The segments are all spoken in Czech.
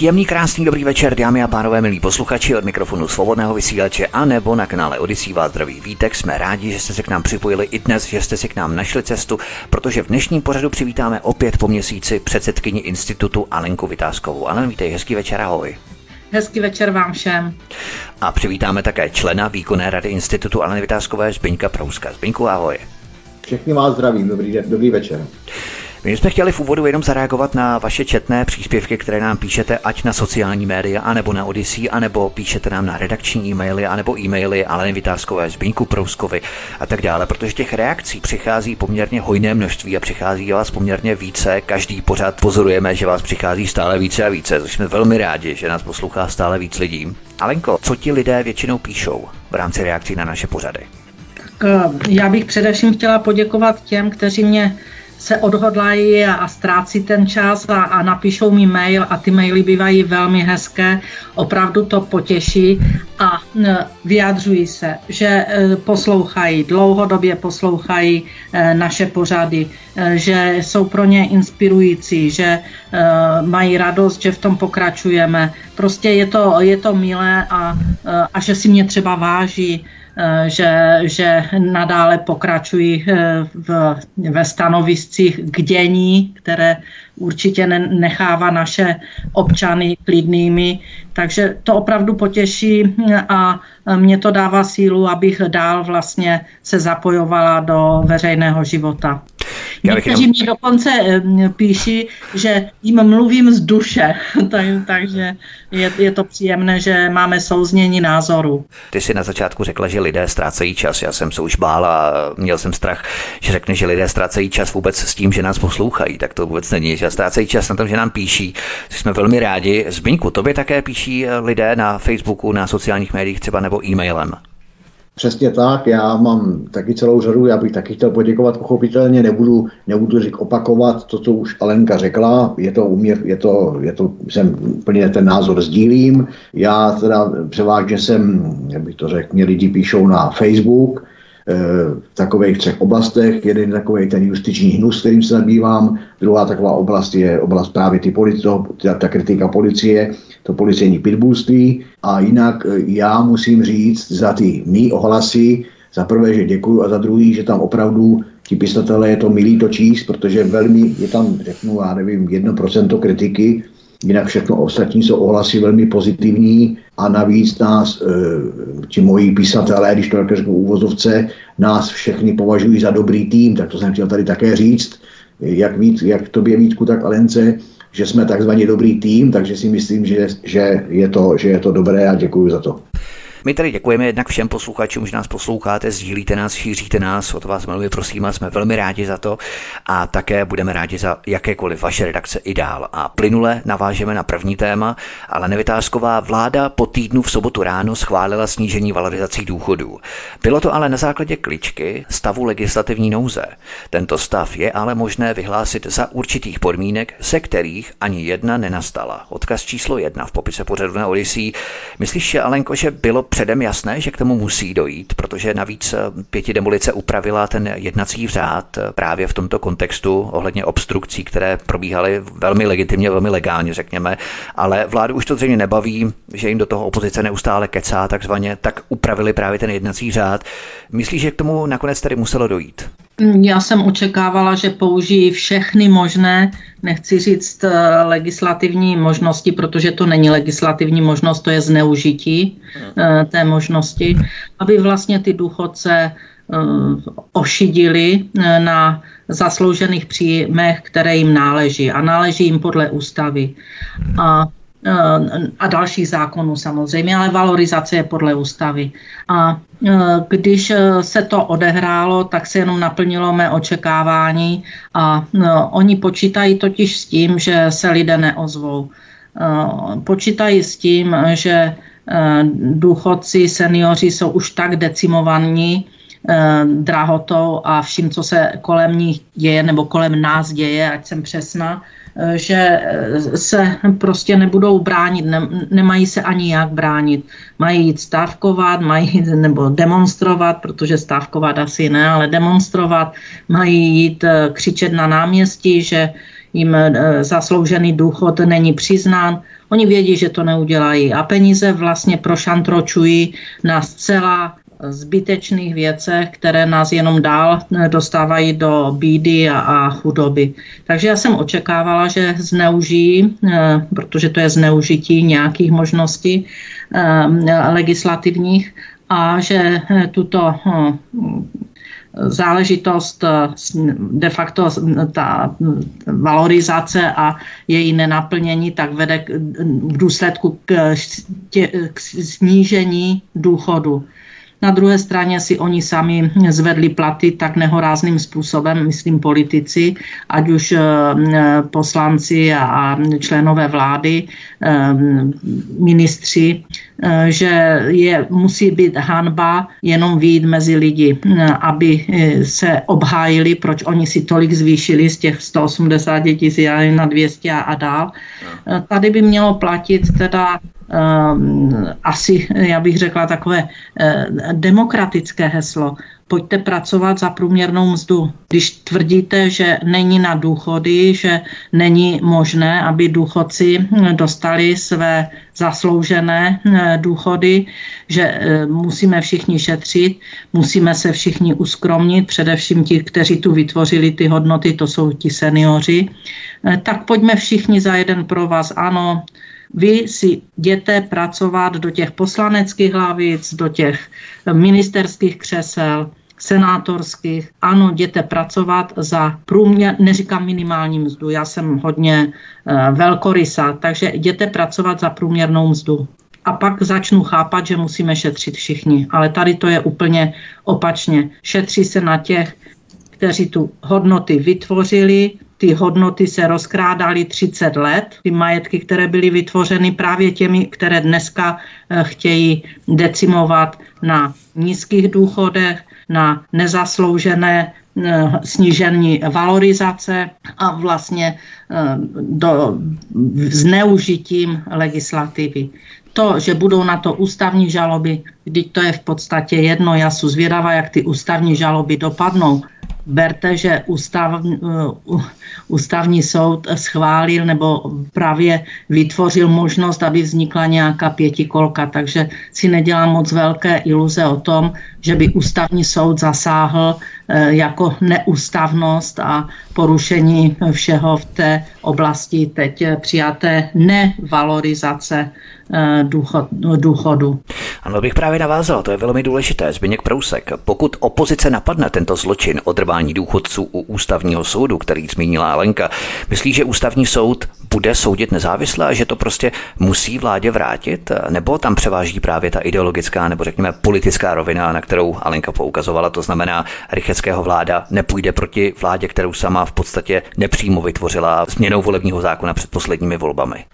Příjemný, krásný, dobrý večer, dámy a pánové, milí posluchači od mikrofonu svobodného vysílače a nebo na kanále Odisí vás zdraví vítek. Jsme rádi, že jste se k nám připojili i dnes, že jste si k nám našli cestu, protože v dnešním pořadu přivítáme opět po měsíci předsedkyni institutu Alenku Vytázkovou. Alen, vítej, hezký večer, ahoj. Hezký večer vám všem. A přivítáme také člena výkonné rady institutu Aleny Vytázkové Zbyňka Prouska. Zbyňku, ahoj. Všechny vás zdravím, dobrý, den, dobrý večer. My jsme chtěli v úvodu jenom zareagovat na vaše četné příspěvky, které nám píšete, ať na sociální média, anebo na Odyssey, anebo píšete nám na redakční e-maily, anebo e-maily Aleny Vytázkové, Zbínku Prouskovi a tak dále, protože těch reakcí přichází poměrně hojné množství a přichází vás poměrně více. Každý pořád pozorujeme, že vás přichází stále více a více, což jsme velmi rádi, že nás poslouchá stále víc lidí. Alenko, co ti lidé většinou píšou v rámci reakcí na naše pořady? Eh, já bych především chtěla poděkovat těm, kteří mě se odhodlají a, a ztrácí ten čas a, a napíšou mi mail a ty maily bývají velmi hezké, opravdu to potěší a vyjadřují se, že e, poslouchají, dlouhodobě poslouchají e, naše pořady, e, že jsou pro ně inspirující, že mají radost, že v tom pokračujeme. Prostě je to, je to milé a, a že si mě třeba váží, že, že nadále pokračují eh, v, ve stanoviscích k dění, které určitě nechává naše občany klidnými. Takže to opravdu potěší a mě to dává sílu, abych dál vlastně se zapojovala do veřejného života. Někteří mi dokonce píší, že jim mluvím z duše, takže je, je to příjemné, že máme souznění názoru. Ty jsi na začátku řekla, že lidé ztrácejí čas. Já jsem se už bál a měl jsem strach, že řekne, že lidé ztrácejí čas vůbec s tím, že nás poslouchají. Tak to vůbec není, že ztrácejí čas na tom, že nám píší. Jsme velmi rádi. Zbyňku, tobě také píší lidé na Facebooku, na sociálních médiích třeba nebo e-mailem. Přesně tak, já mám taky celou řadu, já bych taky chtěl poděkovat, pochopitelně nebudu, nebudu řík opakovat to, co už Alenka řekla, je to uměr, je to, je to, jsem úplně ten názor sdílím, já teda převážně jsem, jak bych to řekl, mě lidi píšou na Facebook, eh, v takových třech oblastech. Jeden takový ten justiční hnus, kterým se zabývám. Druhá taková oblast je oblast právě ty policie, ta, ta kritika policie to policejní pitbullství. A jinak e, já musím říct za ty mý ohlasy, za prvé, že děkuju a za druhý, že tam opravdu ti písatelé je to milý to číst, protože velmi je tam, řeknu, já nevím, 1% kritiky, jinak všechno ostatní jsou ohlasy velmi pozitivní a navíc nás, e, ti moji písatelé, když to tak řeknu úvozovce, nás všechny považují za dobrý tým, tak to jsem chtěl tady také říct, jak, víc, jak tobě Vítku, tak Alence, že jsme takzvaně dobrý tým, takže si myslím, že, že, je, to, že je to dobré a děkuji za to. My tady děkujeme jednak všem posluchačům, že nás posloucháte, sdílíte nás, šíříte nás, o to vás velmi prosím a jsme velmi rádi za to a také budeme rádi za jakékoliv vaše redakce i dál. A plynule navážeme na první téma, ale nevytázková vláda po týdnu v sobotu ráno schválila snížení valorizací důchodů. Bylo to ale na základě kličky stavu legislativní nouze. Tento stav je ale možné vyhlásit za určitých podmínek, se kterých ani jedna nenastala. Odkaz číslo jedna v popise pořadu na Odyssey. Myslíš, Alenko, že bylo předem jasné, že k tomu musí dojít, protože navíc eh, pěti demolice upravila ten jednací řád eh, právě v tomto kontextu ohledně obstrukcí, které probíhaly velmi legitimně, velmi legálně, řekněme, ale vládu už to zřejmě nebaví, že jim do toho opozice neustále kecá takzvaně, tak upravili právě ten jednací řád. Myslíš, že k tomu nakonec tedy muselo dojít? Já jsem očekávala, že použijí všechny možné, nechci říct eh, legislativní možnosti, protože to není legislativní možnost, to je zneužití eh, té možnosti, aby vlastně ty důchodce eh, ošidili na zasloužených příjmech, které jim náleží a náleží jim podle ústavy. A a dalších zákonů samozřejmě, ale valorizace je podle ústavy. A e, když e, se to odehrálo, tak se jenom naplnilo mé očekávání a oni počítají totiž s tím, že se lidé neozvou. Počítají s tím, že důchodci, seniori jsou už tak decimovaní, eh, drahotou a vším, co se kolem nich děje nebo kolem nás děje, ať jsem přesná, eh, že eh, se prostě nebudou bránit, ne, nemají se ani jak bránit. Mají jít stávkovat, mají nebo demonstrovat, protože stávkovat asi ne, ale demonstrovat, mají jít křičet na náměstí, že jim zasloužený důchod není přiznán. Oni vědí, že to neudělají a peníze vlastně prošantročují na zcela zbytečných věcech, které nás jenom dál eh, dostávají do bídy a, a chudoby. Takže já jsem očekávala, že zneužijí, eh, protože to je zneužití nějakých možností eh, legislativních a že tuto záležitost de facto ta valorizace a její nenaplnění tak vede v důsledku k, tě, k snížení důchodu. Na druhé straně si oni sami zvedli platy tak nehorázným způsobem, myslím politici, ať už eh, poslanci a členové vlády, eh, ministři, že je, musí být hanba jenom výjít mezi lidi, aby se obhájili, proč oni si tolik zvýšili z těch 180 tisíc na 200 a dál. Tady by mělo platit teda Ehm, asi, já bych řekla, takové eh, demokratické heslo. Pojďte pracovat za průměrnou mzdu. Když tvrdíte, že není na důchody, že není možné, aby důchodci dostali své zasloužené eh, důchody, že eh, musíme všichni šetřit, musíme se všichni uskromnit, především ti, kteří tu vytvořili ty hodnoty, to jsou ti seniori, tak pojďme všichni za jeden pro vás. Ano, vy si jděte pracovat do těch poslaneckých hlavic, do těch ministerských křesel, senátorských. Ano, jděte pracovat za průměr, neříkám minimální mzdu, já jsem hodně uh, velkorysa, takže jděte pracovat za průměrnou mzdu. A pak začnu chápat, že musíme šetřit všichni. Ale tady to je úplně opačně. Šetří se na těch, kteří tu hodnoty vytvořili, ty hodnoty se rozkrádaly 30 let, ty majetky, které byly vytvořeny právě těmi, které dneska eh, chtějí decimovat na nízkých důchodech, na nezasloužené eh, snížení valorizace a vlastně eh, do, zneužitím legislativy. To, že budou na to ústavní žaloby, když to je v podstatě jedno, já jsem zvědavá, jak ty ústavní žaloby dopadnou, berte, že ústav, uh, ústavní soud schválil nebo právě vytvořil možnost, aby vznikla nějaká pětikolka, takže si nedělám moc velké iluze o tom, že by ústavní soud zasáhl eh, jako neústavnost a porušení všeho v té oblasti teď přijaté nevalorizace eh, důchodu. Ano, bych právě navázal, to je velmi důležité. Zbigněk Prousek, pokud opozice napadne tento zločin odrvání důchodců u ústavního soudu, který zmínila Alenka, myslí, že ústavní soud bude soudit nezávisle a že to prostě musí vládě vrátit? Nebo tam převáží právě ta ideologická nebo řekněme politická rovina, na kterou Alenka poukazovala, to znamená, Rycheckého vláda nepůjde proti vládě, kterou sama v podstatě nepřímo vytvořila změnou volebního zákona před posledními volbami.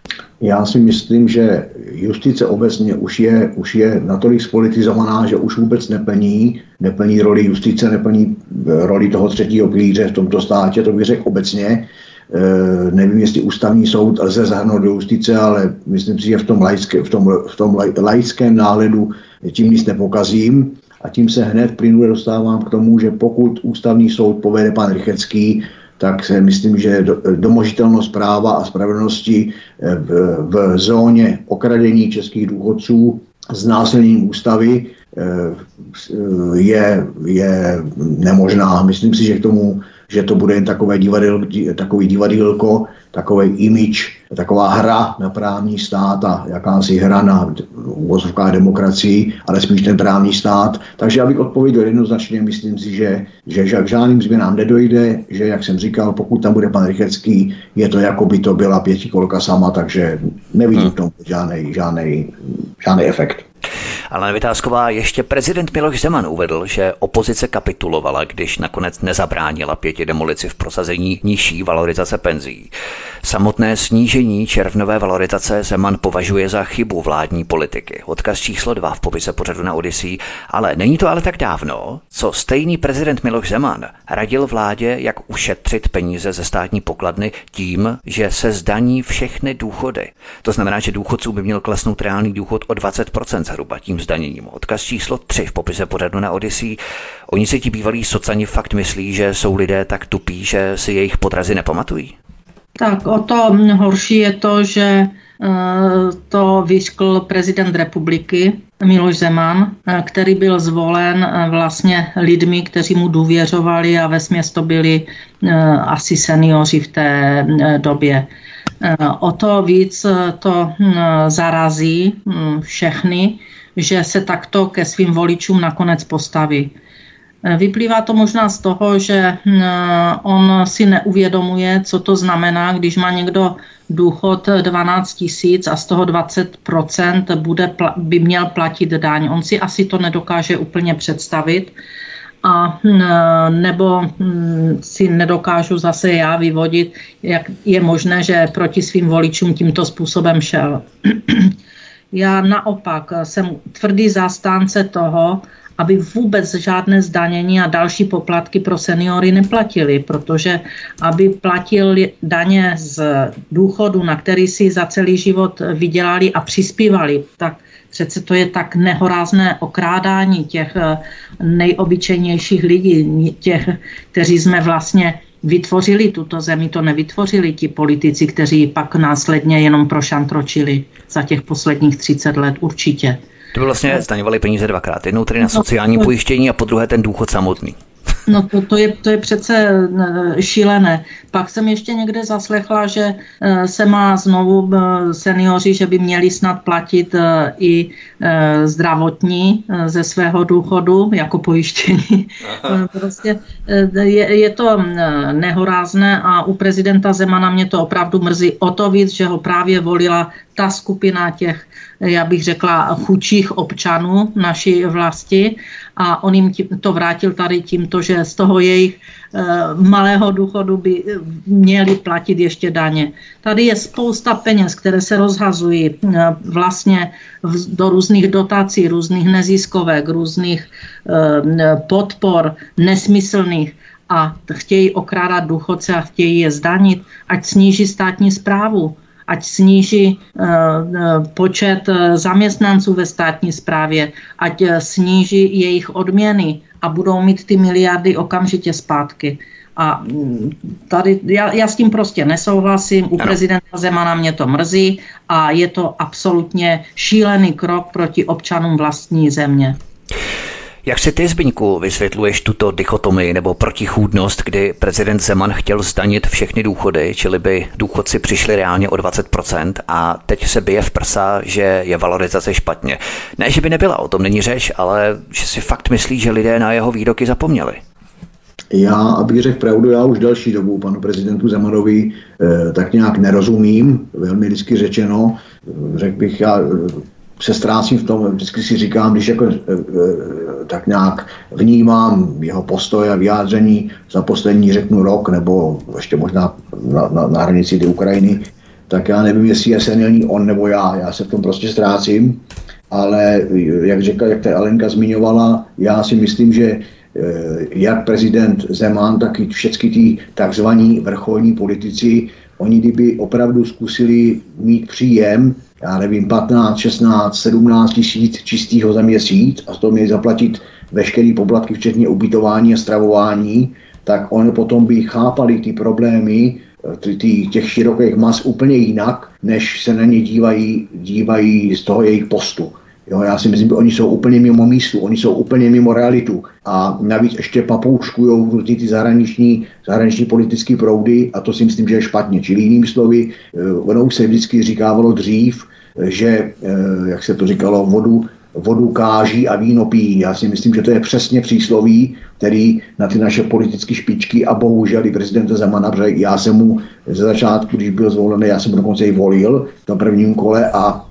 Já si myslím, že justice obecně už je, už je natolik spolitizovaná, že už vůbec neplní, neplní roli justice, neplní roli toho třetího pilíře v tomto státě, to bych řekl obecně. E, nevím, jestli ústavní soud lze zahrnout do justice, ale myslím si, že v tom, laické, v tom, v tom laickém náhledu tím nic nepokazím. A tím se hned plynule dostávám k tomu, že pokud ústavní soud povede pan Rychecký, tak se myslím, že domožitelnost práva a spravedlnosti eh, v, v zóně okradení českých důchodců s násilním ústavy eh, je, je nemožná. Myslím si, že k tomu že to bude jen takové divadel, takový divadílko, takový image, taková hra na právní stát a jakási hra na uvozovká demokracii, ale spíš ten právní stát. Takže abych odpověděl jednoznačně, myslím si, že, že k žádným změnám nedojde, že, jak jsem říkal, pokud tam bude pan Rychecký, je to jako by to byla pětikolka sama, takže nevidím v tom žádný, žádný, žádný efekt. Ale Vytázková, ještě prezident Miloš Zeman uvedl, že opozice kapitulovala, když nakonec nezabránila pěti demolici v prosazení nižší valorizace penzí. Samotné snížení červnové valorizace Zeman považuje za chybu vládní politiky. Odkaz číslo dva v popise pořadu na Odyssey. Ale není to ale tak dávno, co stejný prezident Miloš Zeman radil vládě, jak ušetřit peníze ze státní pokladny tím, že se zdaní všechny důchody. To znamená, že důchodců by měl klesnout reálný důchod o 20% zhruba tím zdaněním. Odkaz číslo 3 v popise pořadu na Odyssey. Oni si ti bývalí socani fakt myslí, že jsou lidé tak tupí, že si jejich podrazy nepamatují? Tak o to horší je to, že eh, to vyškl prezident republiky Miloš Zeman, eh, který byl zvolen eh, vlastně lidmi, kteří mu důvěřovali a ve to byli asi seniori v té době. O to víc to hm, zarazí hm, všechny, že se takto ke svým voličům nakonec postaví. Vyplývá to možná z toho, že hm, on si neuvědomuje, co to znamená, když má někdo důchod 12 tisíc a z toho 20% bude, by měl platit daň. On si asi to nedokáže úplně představit a hm, nebo hm, si nedokážu zase já vyvodit, jak je možné, že proti svým voličům tímto způsobem šel. Já naopak jsem tvrdý zastánce toho, aby vůbec žádné zdanění a další poplatky pro seniory neplatili, protože aby platili daně z důchodu, na který si za celý život vydělali a přispívali, tak přece to je tak nehorázné okrádání těch eh, nejobyčejnějších lidí, těch, kteří jsme vlastně vytvořili tuto zemi, to nevytvořili ti politici, kteří pak následně jenom prošantročili za těch posledních 30 let určitě. To by vlastně zdaňovali peníze dvakrát. Jednou tedy na no, sociální pojištění a po druhé ten důchod samotný. No to, to, je, to je přece eh, šílené. Pak jsem ještě někde zaslechla, že eh, se má znovu eh, seniori, že by měli snad platit i zdravotní ze svého důchodu jako pojištění. prostě je, je to nehorázné a u prezidenta Zemana mě to opravdu mrzí o to víc, že ho právě volila ta skupina těch, já bych řekla, chudších občanů naší vlasti a on jim to vrátil tady tímto, že z toho jejich eh, malého důchodu by měli platit ještě daně. Tady je spousta peněz, které se rozhazují eh, vlastně do různých dotací, různých neziskovek, různých eh, podpor nesmyslných a chtějí okrádat důchodce a chtějí je zdanit, ať sníží státní zprávu ať sníží eh, eh, počet eh, zaměstnanců ve státní správě, ať sníží jejich odměny a budou mít ty miliardy okamžitě zpátky. A mm, tady já, já s tím prostě nesouhlasím. U prezidenta Zemana mě to mrzí a je to absolutně šílený krok proti občanům vlastní země. Jak si ty, Zbyňku, vysvětluješ tuto dichotomii nebo protichůdnost, kdy prezident Zeman chtěl zdanit všechny důchody, čili by důchodci přišli reálně o 20% a teď se bije v prsa, že je valorizace špatně. Ne, že by nebyla, o tom není řeč, ale že si fakt myslí, že lidé na jeho výroky zapomněli. Já, abych řekl pravdu, já už další dobu panu prezidentu Zemanovi eh, tak nějak nerozumím, velmi vždycky řečeno. Řekl bych, já se ztrácím v tom, vždycky si říkám, když jako, e, e, tak nějak vnímám jeho postoj a vyjádření za poslední, řeknu, rok, nebo ještě možná na, na, na hranici ty Ukrajiny, tak já nevím, jestli je senilní on nebo já. Já se v tom prostě ztrácím, ale jak řekla, jak ta Alenka zmiňovala, já si myslím, že jak prezident Zeman, tak i všechny ty takzvaní vrcholní politici, oni kdyby opravdu zkusili mít příjem já nevím, 15, 16, 17 tisíc čistého za měsíc a toho měli zaplatit veškeré poplatky, včetně ubytování a stravování, tak oni potom by chápali ty problémy ty, těch širokých mas úplně jinak, než se na ně dívají, dívají z toho jejich postu. Jo, já si myslím, že oni jsou úplně mimo místu, oni jsou úplně mimo realitu. A navíc ještě papouškují různý ty zahraniční, zahraniční politické proudy a to si myslím, že je špatně. Čili jinými slovy, eh, ono už se vždycky říkávalo dřív, že, eh, jak se to říkalo, vodu, vodu káží a víno pijí. Já si myslím, že to je přesně přísloví, který na ty naše politické špičky a bohužel i prezidenta Zemana, protože já jsem mu ze začátku, když byl zvolený, já jsem mu dokonce i volil tom prvním kole a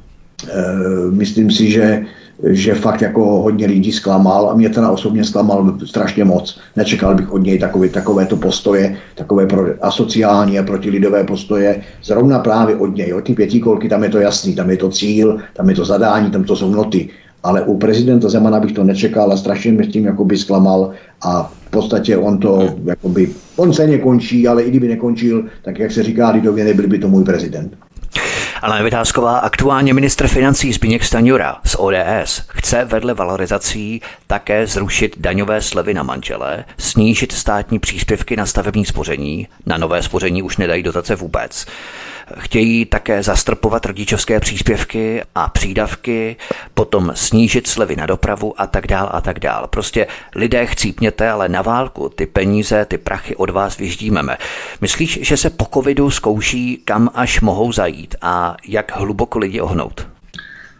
myslím si, že že fakt jako hodně lidí zklamal a mě teda osobně zklamal strašně moc. Nečekal bych od něj takové, takové to postoje, takové pro, asociální a protilidové postoje, zrovna právě od něj. Od ty pětikolky tam je to jasný, tam je to cíl, tam je to zadání, tam to jsou noty. Ale u prezidenta Zemana bych to nečekal a strašně mě tím jakoby zklamal a v podstatě on to, jakoby, on se nekončí, ale i kdyby nekončil, tak jak se říká lidově, nebyl by to můj prezident. Ale Vytázková, aktuálně ministr financí Zbigněk Staňura z ODS chce vedle valorizací také zrušit daňové slevy na manžele, snížit státní příspěvky na stavební spoření, na nové spoření už nedají dotace vůbec. Chtějí také zastrpovat rodičovské příspěvky a přídavky, potom snížit slevy na dopravu a tak dál a tak dál. Prostě lidé chcípněte, ale na válku ty peníze, ty prachy od vás vyždímeme. Myslíš, že se po covidu zkouší, kam až mohou zajít a jak hluboko lidi ohnout?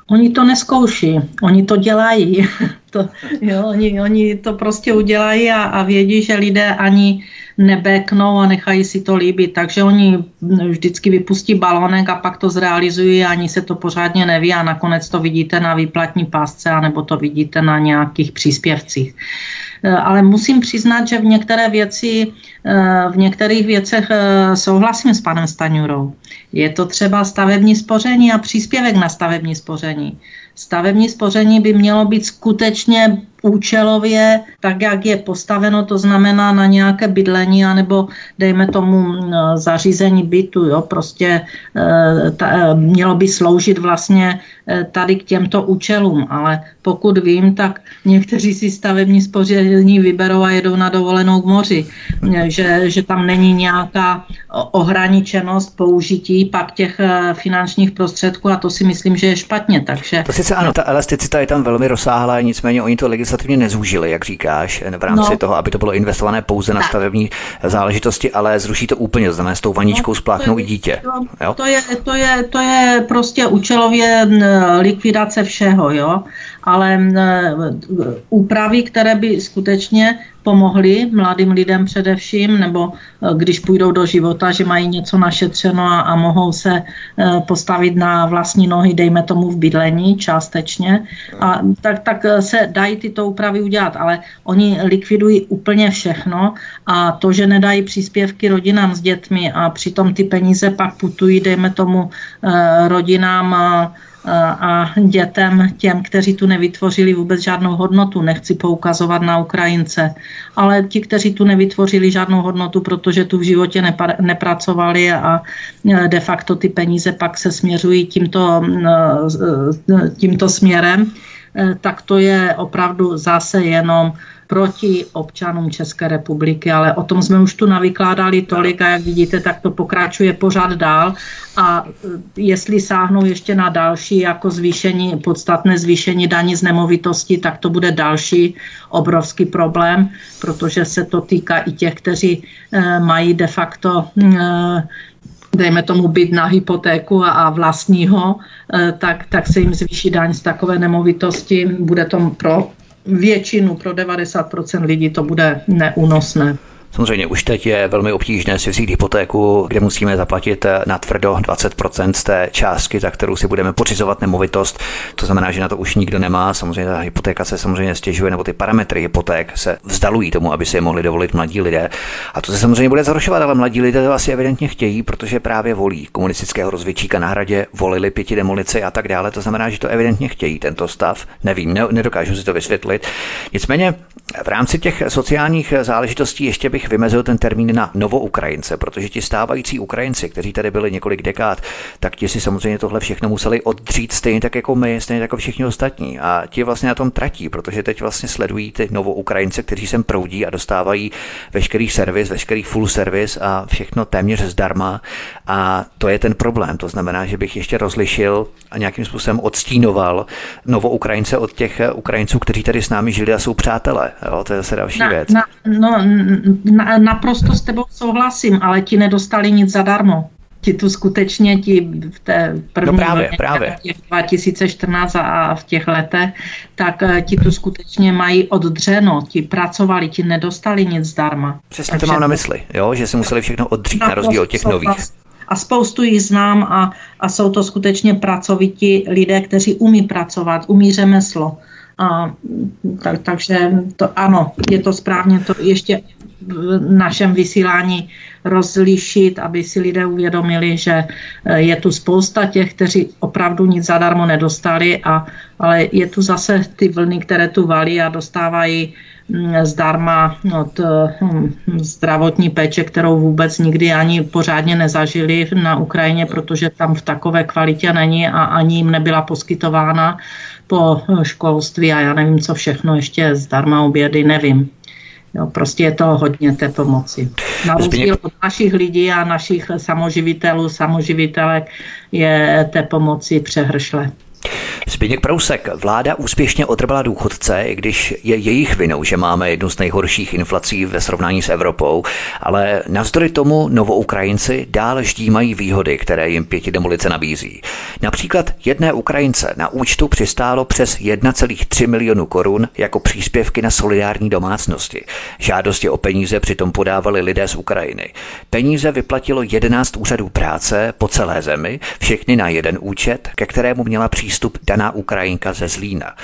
Oni to neskouší, oni to dělají. to, jo, oni, oni to prostě udělají a, a vědí, že lidé ani nebeknou a nechají si to líbit. Takže oni vždycky vypustí balonek a pak to zrealizují a ani se to pořádně neví a nakonec to vidíte na výplatní pásce anebo to vidíte na nějakých příspěvcích. Eh, ale musím přiznat, že v některé věci, eh, v některých věcech eh, souhlasím s panem Staňurou. Je to třeba stavební spoření a příspěvek na stavební spoření. Stavební spoření by mělo být skutečně účelově, tak jak je postaveno, to znamená na nějaké bydlení, anebo dejme tomu zařízení bytu, jo, prostě e, ta, e, mělo by sloužit vlastně e, tady k těmto účelům, ale pokud vím, tak někteří si stavební spoření vyberou a jedou na dovolenou k moři, že, že tam není nějaká ohraničenost použití pak těch finančních prostředků a to si myslím, že je špatně. Takže... To sice ano, ta elasticita je tam velmi rozsáhlá, nicméně oni to legislativně legislativně nezúžili, jak říkáš, v rámci no. toho, aby to bylo investované pouze na stavební záležitosti, ale zruší to úplně, znamená s tou vaničkou no, spláchnou i dítě. Jo? To, je, to, je, to je prostě účelově likvidace všeho, jo ale úpravy, které by skutečně pomohly mladým lidem především, nebo e, když půjdou do života, že mají něco našetřeno a, a mohou se e, postavit na vlastní nohy, dejme tomu v bydlení částečně, a tak, tak se dají tyto úpravy udělat, ale oni likvidují úplně všechno a to, že nedají příspěvky rodinám s dětmi a přitom ty peníze pak putují, dejme tomu e, rodinám a dětem, těm, kteří tu nevytvořili vůbec žádnou hodnotu. Nechci poukazovat na Ukrajince, ale ti, kteří tu nevytvořili žádnou hodnotu, protože tu v životě nepracovali a e, de facto ty peníze pak se směřují tímto, e, tímto směrem, tak to je opravdu zase jenom proti občanům České republiky, ale o tom jsme už tu navykládali tolik a jak vidíte, tak to pokračuje pořád dál a e, jestli sáhnou ještě na další jako zvýšení, podstatné zvýšení daní z nemovitosti, tak to bude další obrovský problém, protože se to týká i těch, kteří e, mají de facto e, dejme tomu byt na hypotéku a, a vlastního, tak, tak se jim zvýší daň z takové nemovitosti. Bude to pro většinu, pro 90% lidí to bude neúnosné. Samozřejmě už teď je velmi obtížné si vzít hypotéku, kde musíme zaplatit na tvrdo 20% z té částky, za kterou si budeme pořizovat nemovitost. To znamená, že na to už nikdo nemá. Samozřejmě ta hypotéka se samozřejmě stěžuje, nebo ty parametry hypoték se vzdalují tomu, aby si je mohli dovolit mladí lidé. A to se samozřejmě bude zhoršovat, ale mladí lidé to asi evidentně chtějí, protože právě volí komunistického rozvědčíka na hradě, volili pěti demolici a tak dále. To znamená, že to evidentně chtějí tento stav. Nevím, ne, nedokážu si to vysvětlit. Nicméně v rámci těch sociálních záležitostí ještě bych vymezil ten termín na novoukrajince, protože ti stávající Ukrajinci, kteří tady byli několik dekád, tak ti si samozřejmě tohle všechno museli oddřít stejně tak jako my, stejně tak jako všichni ostatní. A ti vlastně na tom tratí, protože teď vlastně sledují ty novoukrajince, kteří sem proudí a dostávají veškerý servis, veškerý full service a všechno téměř zdarma. A to je ten problém. To znamená, že bych ještě rozlišil a nějakým způsobem odstínoval novoukrajince od těch Ukrajinců, kteří tady s námi žili a jsou přátelé. Jo, to je zase další na, věc. Na, no, na, naprosto s tebou souhlasím, ale ti nedostali nic zadarmo. Ti tu skutečně ti v té první no právě, právě. těch 2014 a v těch letech, tak eh, ti tu skutečně mají oddřeno, ti pracovali, ti nedostali nic zdarma. Přesně Takže to mám na mysli, jo? že si museli všechno oddřít na rozdíl od těch nových. A spoustu jich znám a, a jsou to skutečně pracovití lidé, kteří umí pracovat, umí řemeslo. A, tak, takže to ano, je to správně to ještě našem vysílání rozlišit, aby si lidé uvědomili, že eh, je tu spousta těch, kteří opravdu nic zadarmo nedostali, a, ale je tu zase ty vlny, které tu valí a dostávají mm, zdarma od hm, zdravotní péče, kterou vůbec nikdy ani pořádně nezažili na Ukrajině, protože tam v takové kvalitě není a ani jim nebyla poskytována po školství a já nevím, co všechno, ještě zdarma obědy, nevím. Jo, prostě je to hodně té pomoci. Na rozdíl od našich lidí a našich samoživitelů, samoživitelek je té pomoci přehršle. Zbigněk Prousek, vláda úspěšně otrvala důchodce, i když je jejich vinou, že máme jednu z nejhorších inflací ve srovnání s Evropou, ale navzdory tomu novoukrajinci dál ždímají výhody, které jim pěti demolice nabízí. Například jedné Ukrajince na účtu přistálo přes 1,3 milionu korun jako příspěvky na solidární domácnosti. Žádosti o peníze přitom podávali lidé z Ukrajiny. Peníze vyplatilo 11 úřadů práce po celé zemi, všechny na jeden účet, ke kterému měla přístup daná Ukrajinka ze Zlína.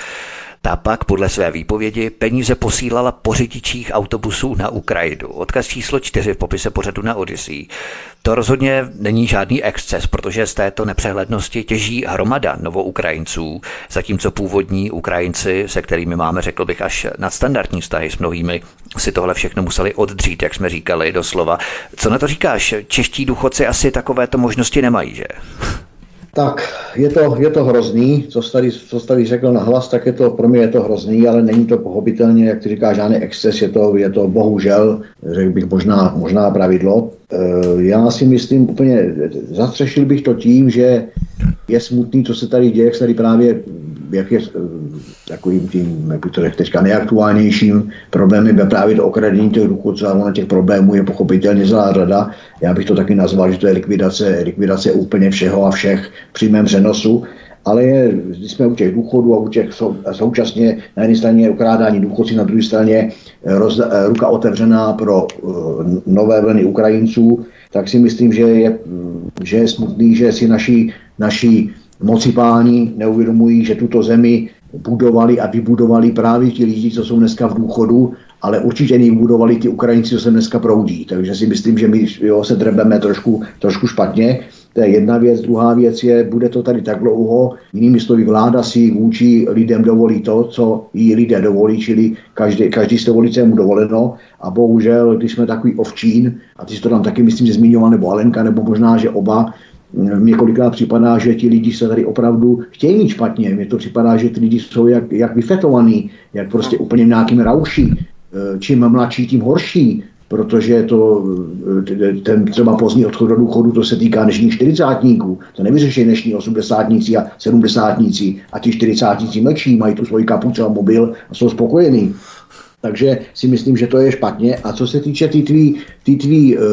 Ta pak podle své výpovědi peníze posílala po řidičích autobusů na Ukrajinu. Odkaz číslo 4 v popise pořadu na Odyssey. To rozhodně není žádný exces, protože z této nepřehlednosti těží hromada novoukrajinců, zatímco původní Ukrajinci, se kterými máme, řekl bych, až nadstandardní vztahy s mnohými, si tohle všechno museli oddřít, jak jsme říkali doslova. Co na to říkáš? Čeští důchodci asi takovéto možnosti nemají, že? Tak je to, je to hrozný, co tady, co tady řekl na hlas, tak je to, pro mě je to hrozný, ale není to pochopitelně, jak ty říkáš, žádný exces, je to, je to bohužel, řekl bych možná, možná pravidlo. E, já si myslím úplně, zastřešil bych to tím, že je smutný, co se tady děje, jak se tady právě jak je eh, takovým tím, jak to řekl teďka, nejaktuálnějším problémem je právě to okradení těch důchodců a na těch problémů je pochopitelně celá řada. Já bych to taky nazval, že to je likvidace, likvidace úplně všeho a všech přímém přenosu ale je, jsme u těch důchodů a u těch sou, současně na jedné straně ukrádání důchodci, na druhé straně eh, roz, eh, ruka otevřená pro uh, nové vlny Ukrajinců, tak si myslím, že je, že je smutný, že si naši, naši mocipáni neuvědomují, že tuto zemi budovali a vybudovali právě ti lidi, co jsou dneska v důchodu, ale určitě nebudovali ti Ukrajinci, co se dneska proudí. Takže si myslím, že my jo, se drebeme trošku, trošku špatně. To je jedna věc. Druhá věc je, bude to tady tak dlouho. Jinými slovy, vláda si vůči lidem dovolí to, co jí lidé dovolí, čili každý, každý z toho mu dovoleno. A bohužel, když jsme takový ovčín, a ty si to tam taky myslím, že zmiňoval, nebo Alenka, nebo možná, že oba, mně kolikrát připadá, že ti lidi se tady opravdu chtějí mít špatně. Mně to připadá, že ty lidi jsou jak, jak vyfetovaný, jak prostě úplně nějakým rauší. E, čím mladší, tím horší, protože to, e, ten třeba pozdní odchod do důchodu, to se týká dnešních čtyřicátníků. To nevyřeší dnešní osmdesátníci a sedmdesátníci a ti čtyřicátníci mlčí, mají tu svoji kapucu a mobil a jsou spokojení. Takže si myslím, že to je špatně. A co se týče tý tvý, tý tvý, uh,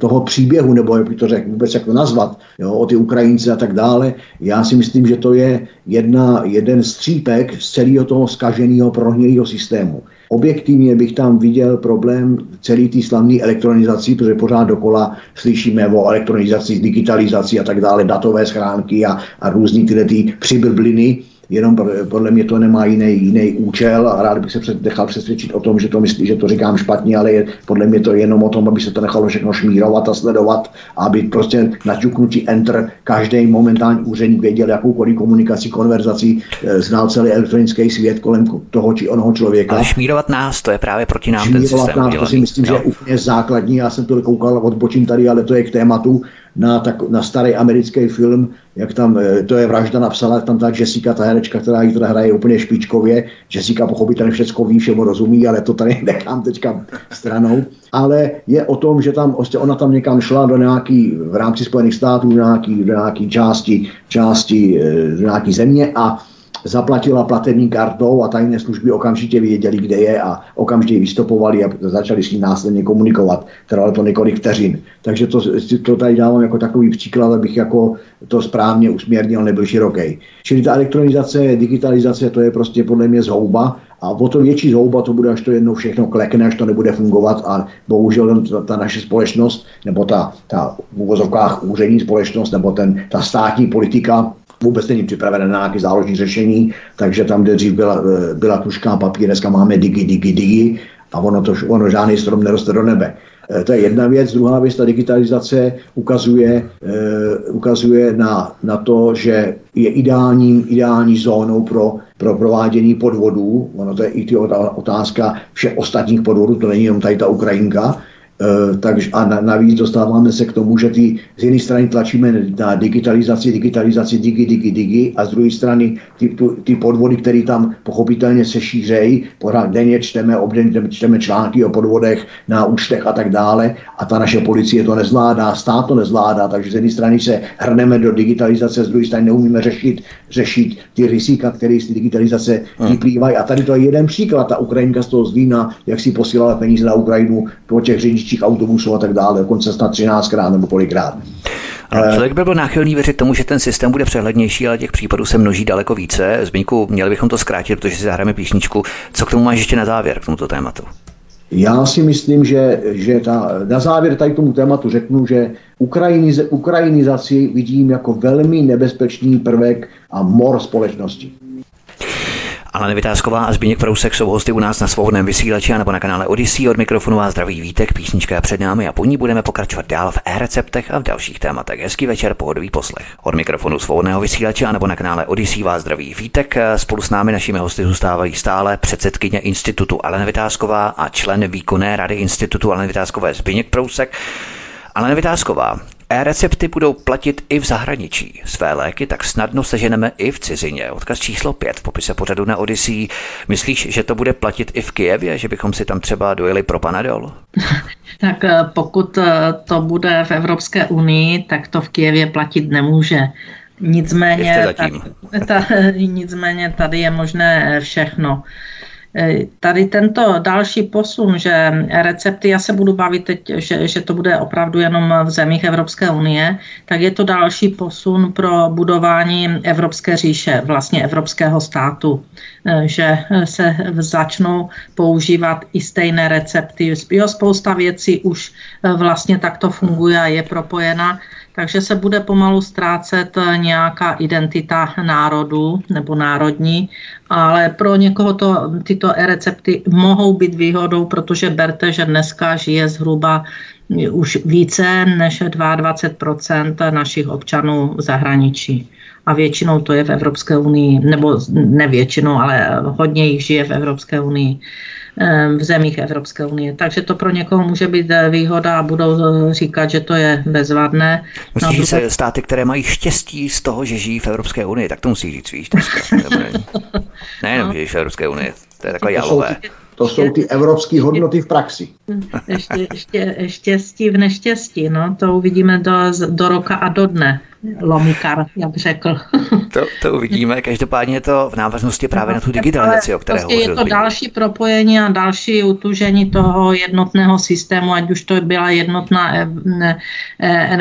toho příběhu, nebo jak bych to řekl, vůbec jak to nazvat, jo, o ty Ukrajince a tak dále, já si myslím, že to je jedna, jeden střípek z celého toho skaženého prohnilého systému. Objektivně bych tam viděl problém celý té slavné elektronizací, protože pořád dokola slyšíme o elektronizaci, digitalizaci a tak dále, datové schránky a, a různý tyhle ty přiblbliny, jenom podle mě to nemá jiný, jiný účel a rád bych se před, nechal přesvědčit o tom, že to myslí, že to říkám špatně, ale je, podle mě to je jenom o tom, aby se to nechalo všechno šmírovat a sledovat, aby prostě na ťuknutí enter každý momentální úředník věděl jakoukoliv komunikaci, konverzaci, eh, znal celý elektronický svět kolem toho či onoho člověka. Ale šmírovat nás, to je právě proti nám šmírovat ten systém nás, to si myslím, jo. že je úplně základní. Já jsem to koukal, odbočím tady, ale to je k tématu na, tak, na starý americký film, jak tam, eh, to je vražda napsala, tam ta Jessica, ta herečka, která ji teda hraje úplně špičkově. Jessica pochopitelně všechno ví, všemu rozumí, ale to tady nechám teďka stranou. Ale je o tom, že tam, prostě ona tam někam šla do nějaký, v rámci Spojených států, do nějaký, do nějaký části, části, eh, do nějaký země a zaplatila platební kartou a tajné služby okamžitě věděli, kde je a okamžitě ji vystopovali a začali s ní následně komunikovat. Trvalo to několik vteřin. Takže to, to tady dávám jako takový příklad, abych jako to správně usměrnil, nebyl široký. Čili ta elektronizace, digitalizace, to je prostě podle mě zhouba a o to větší zhouba to bude, až to jednou všechno klekne, až to nebude fungovat a bohužel ta, ta naše společnost, nebo ta, ta v úvozovkách úřední společnost, nebo ten, ta státní politika vůbec není připravena na nějaké záložní řešení, takže tam, kde dřív byla, byla tuška a papír, dneska máme digi, digi, digi a ono, to, ono žádný strom neroste do nebe. Eh, to je jedna věc. Druhá věc, ta digitalizace ukazuje, uh, ukazuje na, na to, že je ideální, ideální zónou pro, pro provádění podvodů. Ono to je i ty otázka všech ostatních podvodů, to není jenom tady ta Ukrajinka, Eh, takže a navíc dostáváme se k tomu, že ty, z jedné strany tlačíme na digitalizaci, digitalizaci, digi, digi, digi a z druhé strany ty, ty podvody, které tam pochopitelně se šířejí, pořád denně čteme, obden, čteme články o podvodech na účtech a tak dále a ta naše policie to nezvládá, stát to nezvládá, takže z jedné strany se hrneme do digitalizace, z druhé strany neumíme řešit, řešit ty rizika, které z digitalizace hmm. vyplývají. A tady to je jeden příklad, ta Ukrajinka z toho zvína, jak si posílala peníze na Ukrajinu po těch řidičích řidičích autobusů a tak dále, dokonce snad 13krát nebo kolikrát. Ano, eh, člověk by byl náchylný věřit tomu, že ten systém bude přehlednější, ale těch případů se množí daleko více. Zbyňku, měli bychom to zkrátit, protože si zahráme písničku. Co k tomu máš ještě na závěr, k tomuto tématu? Já si myslím, že, že ta, na závěr tady tomu tématu řeknu, že Ukrajiniz, ukrajinizaci vidím jako velmi nebezpečný prvek a mor společnosti. Ale Vytázková a Zbigněk Prousek jsou hosty u nás na svobodném vysílači nebo na kanále Odyssey. Od mikrofonu vás zdraví Vítek, písnička před námi a po ní budeme pokračovat dál v e-receptech a v dalších tématech. Hezký večer, pohodový poslech. Od mikrofonu svobodného vysílače nebo na kanále Odyssey vás zdraví Vítek. Spolu s námi našimi hosty zůstávají stále předsedkyně Institutu Alena Vytázková a člen výkonné rady Institutu Alena Vytázkové Zbigněk Prousek. Alena Vytázková, E-recepty budou platit i v zahraničí. Své léky tak snadno seženeme i v cizině. Odkaz číslo 5 v popise pořadu na Odyssey. Myslíš, že to bude platit i v Kijevě, že bychom si tam třeba dojeli pro Panadol? tak eh, pokud eh, to bude v Evropské unii, tak to v Kijevě platit nemůže. Nicméně, tady, ta, nicméně tady je možné všechno. E, tady tento další posun, že recepty, já se budu bavit teď, že, že to bude opravdu jenom v zemích Evropské unie, tak je to další posun pro budování Evropské říše, vlastně Evropského státu, e, že se začnou používat i stejné recepty. Jo, spousta věcí už vlastně takto funguje a je propojena takže se bude pomalu ztrácet nějaká identita národu nebo národní, ale pro někoho to, tyto e-recepty mohou být výhodou, protože berte, že dneska žije zhruba už více než 22% našich občanů v zahraničí. A většinou to je v Evropské unii, nebo ne většinou, ale hodně jich žije v Evropské unii v zemích Evropské unie. Takže to pro někoho může být eh, výhoda a budou eh, říkat, že to je bezvadné. Myslíš, že se státy, které mají štěstí z toho, že žijí v Evropské unii, tak to musí říct, víš? Nejenom, no. že žijí v Evropské unii, to je takové jalové. To jsou ty evropské hodnoty v praxi. Ještě, ještě, štěstí v neštěstí, no, to uvidíme do, do roka a do dne. Lomikar, jak řekl. To, to uvidíme, každopádně je to v návaznosti právě na tu digitalizaci, o které prostě hovořil. Je to další propojení a další utužení toho jednotného systému, ať už to byla jednotná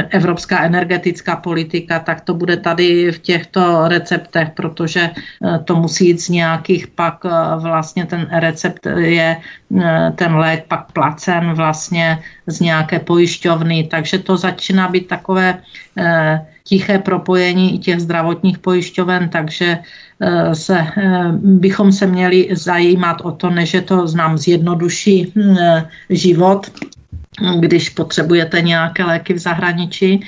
evropská energetická politika, tak to bude tady v těchto receptech, protože eh, to musí jít z nějakých pak eh, vlastně ten recept je eh, ten lék pak placen vlastně z nějaké pojišťovny, takže to začíná být takové tiché propojení i těch zdravotních pojišťoven, takže eh, se, eh, bychom se měli zajímat o to, než je to znám zjednoduší hm, eh, život, když potřebujete nějaké léky v zahraničí,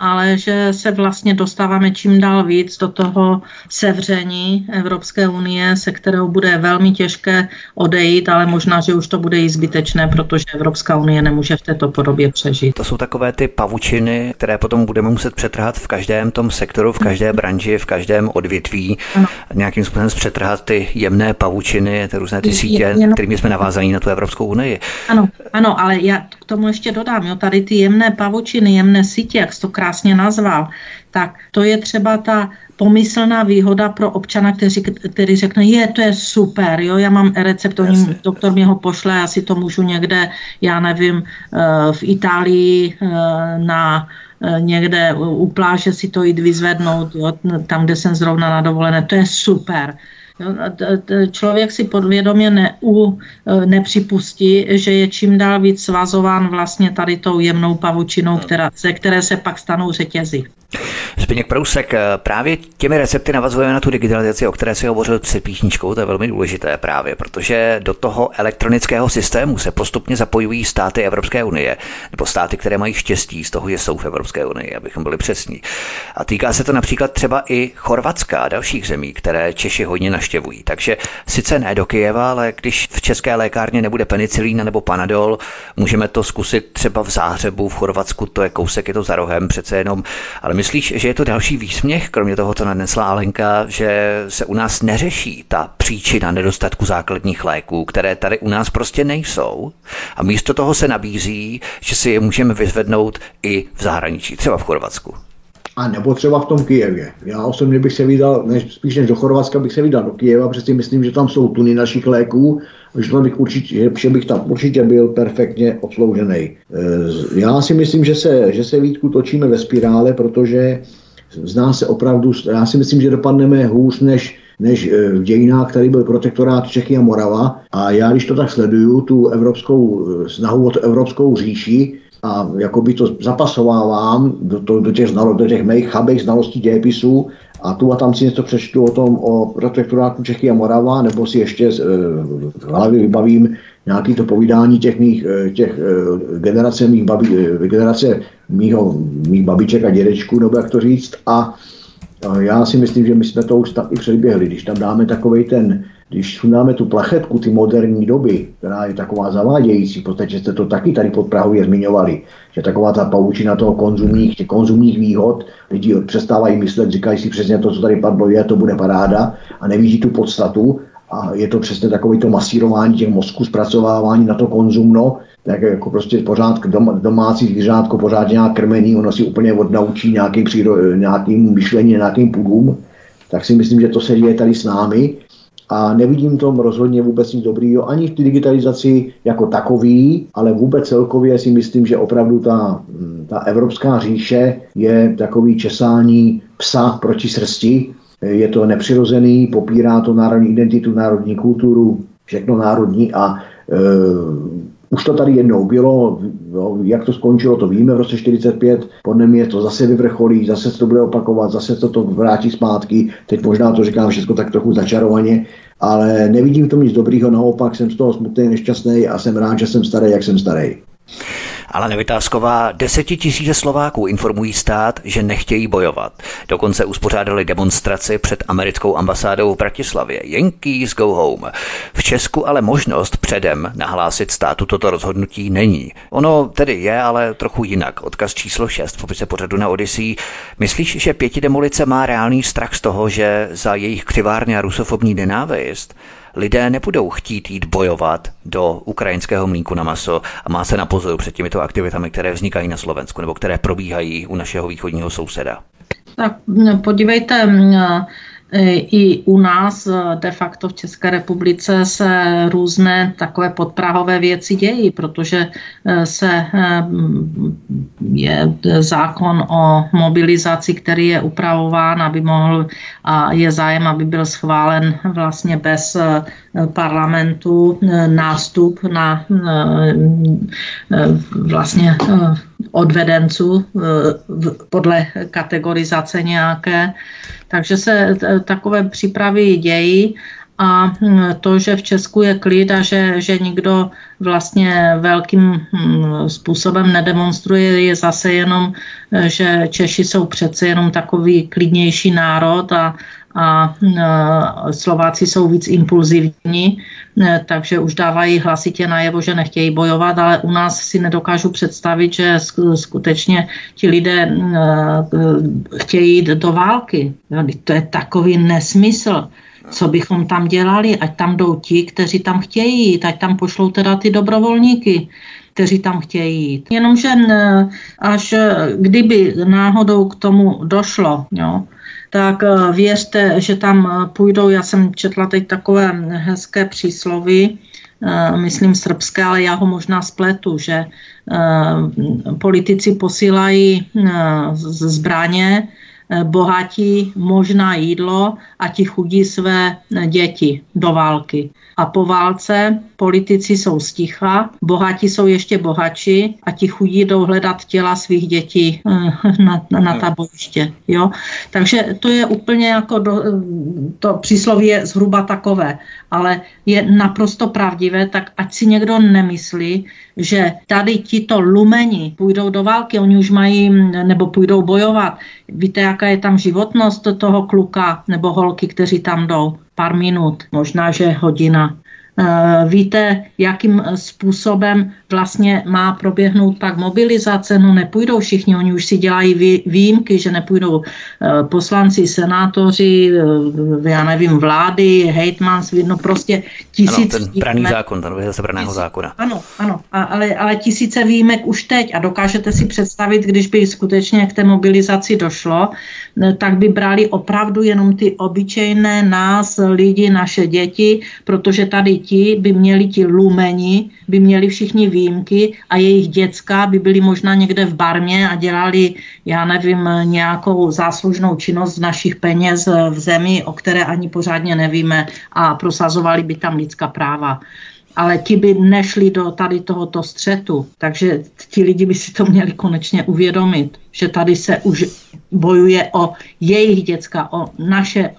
ale že se vlastně dostáváme čím dál víc do toho sevření Evropské unie, se kterou bude velmi těžké odejít, ale možná, že už to bude i zbytečné, protože Evropská unie nemůže v této podobě přežít. To jsou takové ty pavučiny, které potom budeme muset přetrhat v každém tom sektoru, v každé branži, v každém odvětví. Ano. Nějakým způsobem přetrhat ty jemné pavučiny, ty různé ty sítě, kterými jsme navázaní na tu Evropskou unii. Ano, ano, ale já k tomu ještě dodám, jo, tady ty jemné pavučiny, jemné sítě, jak to krásně nazval, tak to je třeba ta pomyslná výhoda pro občana, který, který řekne, je, to je super, jo, já mám recept, oni, doktor mě ho pošle, já si to můžu někde, já nevím, eh, v Itálii eh, na eh, někde u pláže si to jít vyzvednout, jo, tam, kde jsem zrovna na dovolené, to je super. Člověk si podvědomě neu, nepřipustí, že je čím dál víc svazován vlastně tady tou jemnou pavučinou, která, ze které se pak stanou řetězy. Zbigněk Prousek, právě těmi recepty navazujeme na tu digitalizaci, o které si hovořil před píšničkou, to je velmi důležité právě, protože do toho elektronického systému se postupně zapojují státy Evropské unie, nebo státy, které mají štěstí z toho, že jsou v Evropské unii, abychom byli přesní. A týká se to například třeba i Chorvatska a dalších zemí, které Češi hodně naštěvují. Takže sice ne do Kyjeva, ale když v české lékárně nebude penicilína nebo panadol, můžeme to zkusit třeba v Záhřebu, v Chorvatsku, to je kousek, je to za rohem přece jenom. Ale myslíš, že je to další výsměch, kromě toho, co nadnesla Alenka, že se u nás neřeší ta příčina nedostatku základních léků, které tady u nás prostě nejsou. A místo toho se nabízí, že si je můžeme vyzvednout i v zahraničí, třeba v Chorvatsku. A nebo třeba v tom Kijevě. Já osobně bych se vydal, než, spíš než do Chorvatska bych se vydal do Kijeva, protože si myslím, že tam jsou tuny našich léků, že, tam bych určitě, že bych tam určitě byl perfektně obsloužený. E, já si myslím, že se, že se Vítku točíme ve spirále, protože zná se opravdu, já si myslím, že dopadneme hůř než, než e, v dějinách, který byl protektorát Čechy a Morava. A já, když to tak sleduju, tu evropskou e, snahu o evropskou říši, a jakoby to zapasovávám do, to, do, těch, znalo, do těch mých chabých znalostí dějepisů a tu a tam si něco přečtu o tom, o protektorátu Čechy a Morava, nebo si ještě z, v hlavě vybavím nějaký to povídání těch mých, těch generace mých, babi, generace mýho, mých babiček a dědečků, nebo jak to říct. A já si myslím, že my jsme to už tak i předběhli. Když tam dáme takový ten, když sundáme tu plachetku, ty moderní doby, která je taková zavádějící, podstatě jste to taky tady pod Prahově zmiňovali, že taková ta pavučina toho konzumních, těch konzumních výhod, lidi přestávají myslet, říkají si přesně to, co tady padlo, je, to bude paráda a nevidí tu podstatu, a je to přesně takový to masírování těch mozků, zpracovávání na to konzumno, tak jako prostě pořád dom, domácí zvířátko pořád nějak krmení, ono si úplně odnaučí nějakým, příro, nějakým myšlení, nějakým půdům, tak si myslím, že to se děje tady s námi a nevidím tom rozhodně vůbec nic dobrýho, ani v digitalizaci jako takový, ale vůbec celkově si myslím, že opravdu ta, ta evropská říše je takový česání psa proti srsti, je to nepřirozený, popírá to národní identitu, národní kulturu, všechno národní a e, už to tady jednou bylo, jo, jak to skončilo, to víme v roce 45, podle mě to zase vyvrcholí, zase se to bude opakovat, zase to, to vrátí zpátky, teď možná to říkám všechno tak trochu začarovaně, ale nevidím v tom nic dobrýho, naopak jsem z toho smutný, nešťastný a jsem rád, že jsem starý, jak jsem starý. Ale Nevytázková, desetitisíce Slováků informují stát, že nechtějí bojovat. Dokonce uspořádali demonstraci před americkou ambasádou v Bratislavě. Yankees go home. V Česku ale možnost předem nahlásit státu toto rozhodnutí není. Ono tedy je, ale trochu jinak. Odkaz číslo 6 v popise pořadu na Odyssey. Myslíš, že pěti demolice má reálný strach z toho, že za jejich křivárně a rusofobní nenávist lidé nebudou chtít jít bojovat do ukrajinského mlínku na maso a má se na pozoru před těmito aktivitami, které vznikají na Slovensku nebo které probíhají u našeho východního souseda. Tak podívejte, i u nás eh, de facto v České republice se různé takové podprahové věci dějí, protože eh, se je zákon o mobilizaci, který je upravován, aby mohl a je zájem, aby byl schválen vlastně bez parlamentu nástup na vlastně odvedenců podle kategorizace nějaké. Takže se takové přípravy dějí a hm, to, že v Česku je klid a že, že nikdo vlastně velkým hm, způsobem nedemonstruje, je zase jenom, že Češi jsou přece jenom takový klidnější národ a, a hm, Slováci jsou víc impulzivní, takže už dávají hlasitě najevo, že nechtějí bojovat, ale u nás si nedokážu představit, že skutečně ti lidé chtějí jít do války. To je takový nesmysl co bychom tam dělali, ať tam jdou ti, kteří tam chtějí jít, ať tam pošlou teda ty dobrovolníky, kteří tam chtějí jít. Jenomže až kdyby náhodou k tomu došlo, jo, tak eh, věřte, že tam eh, půjdou, já jsem četla teď takové hezké příslovy, eh, myslím srbské, ale já ho možná spletu, že politici posílají zbraně bohatí možná jídlo a ti chudí své děti do války. A po válce politici jsou sticha, bohatí jsou ještě bohatší a ti chudí jdou hledat těla svých dětí na, na, na ta bojiště. Jo? Takže to je úplně jako do, to přísloví je zhruba takové, ale je naprosto pravdivé, tak ať si někdo nemyslí, že tady tito lumeni půjdou do války, oni už mají, nebo půjdou bojovat. Víte, jaká je tam životnost toho kluka nebo holky, kteří tam jdou? Pár minut, možná, že hodina. Eh, víte, jakým způsobem vlastně má proběhnout pak mobilizace? No nepůjdou všichni, oni už si dělají výjimky, že nepůjdou eh, poslanci, senátoři, eh, já nevím, vlády, hejtmans, no prostě tisíc... Ano, ten braný zákon, ten zase braného zákona. Ano, ano, ale, ale tisíce výjimek už teď a dokážete si představit, když by skutečně k té mobilizaci došlo, tak by brali opravdu jenom ty obyčejné nás, lidi, naše děti, protože tady ti by měli ti lumeni, by měli všichni výjimky a jejich děcka by byly možná někde v barmě a dělali, já nevím, nějakou záslužnou činnost z našich peněz v zemi, o které ani pořádně nevíme a prosazovali by tam lidská práva ale ti by nešli do tady tohoto střetu. Takže ti lidi by si to měli konečně uvědomit, že tady se už bojuje o jejich děcka, o naše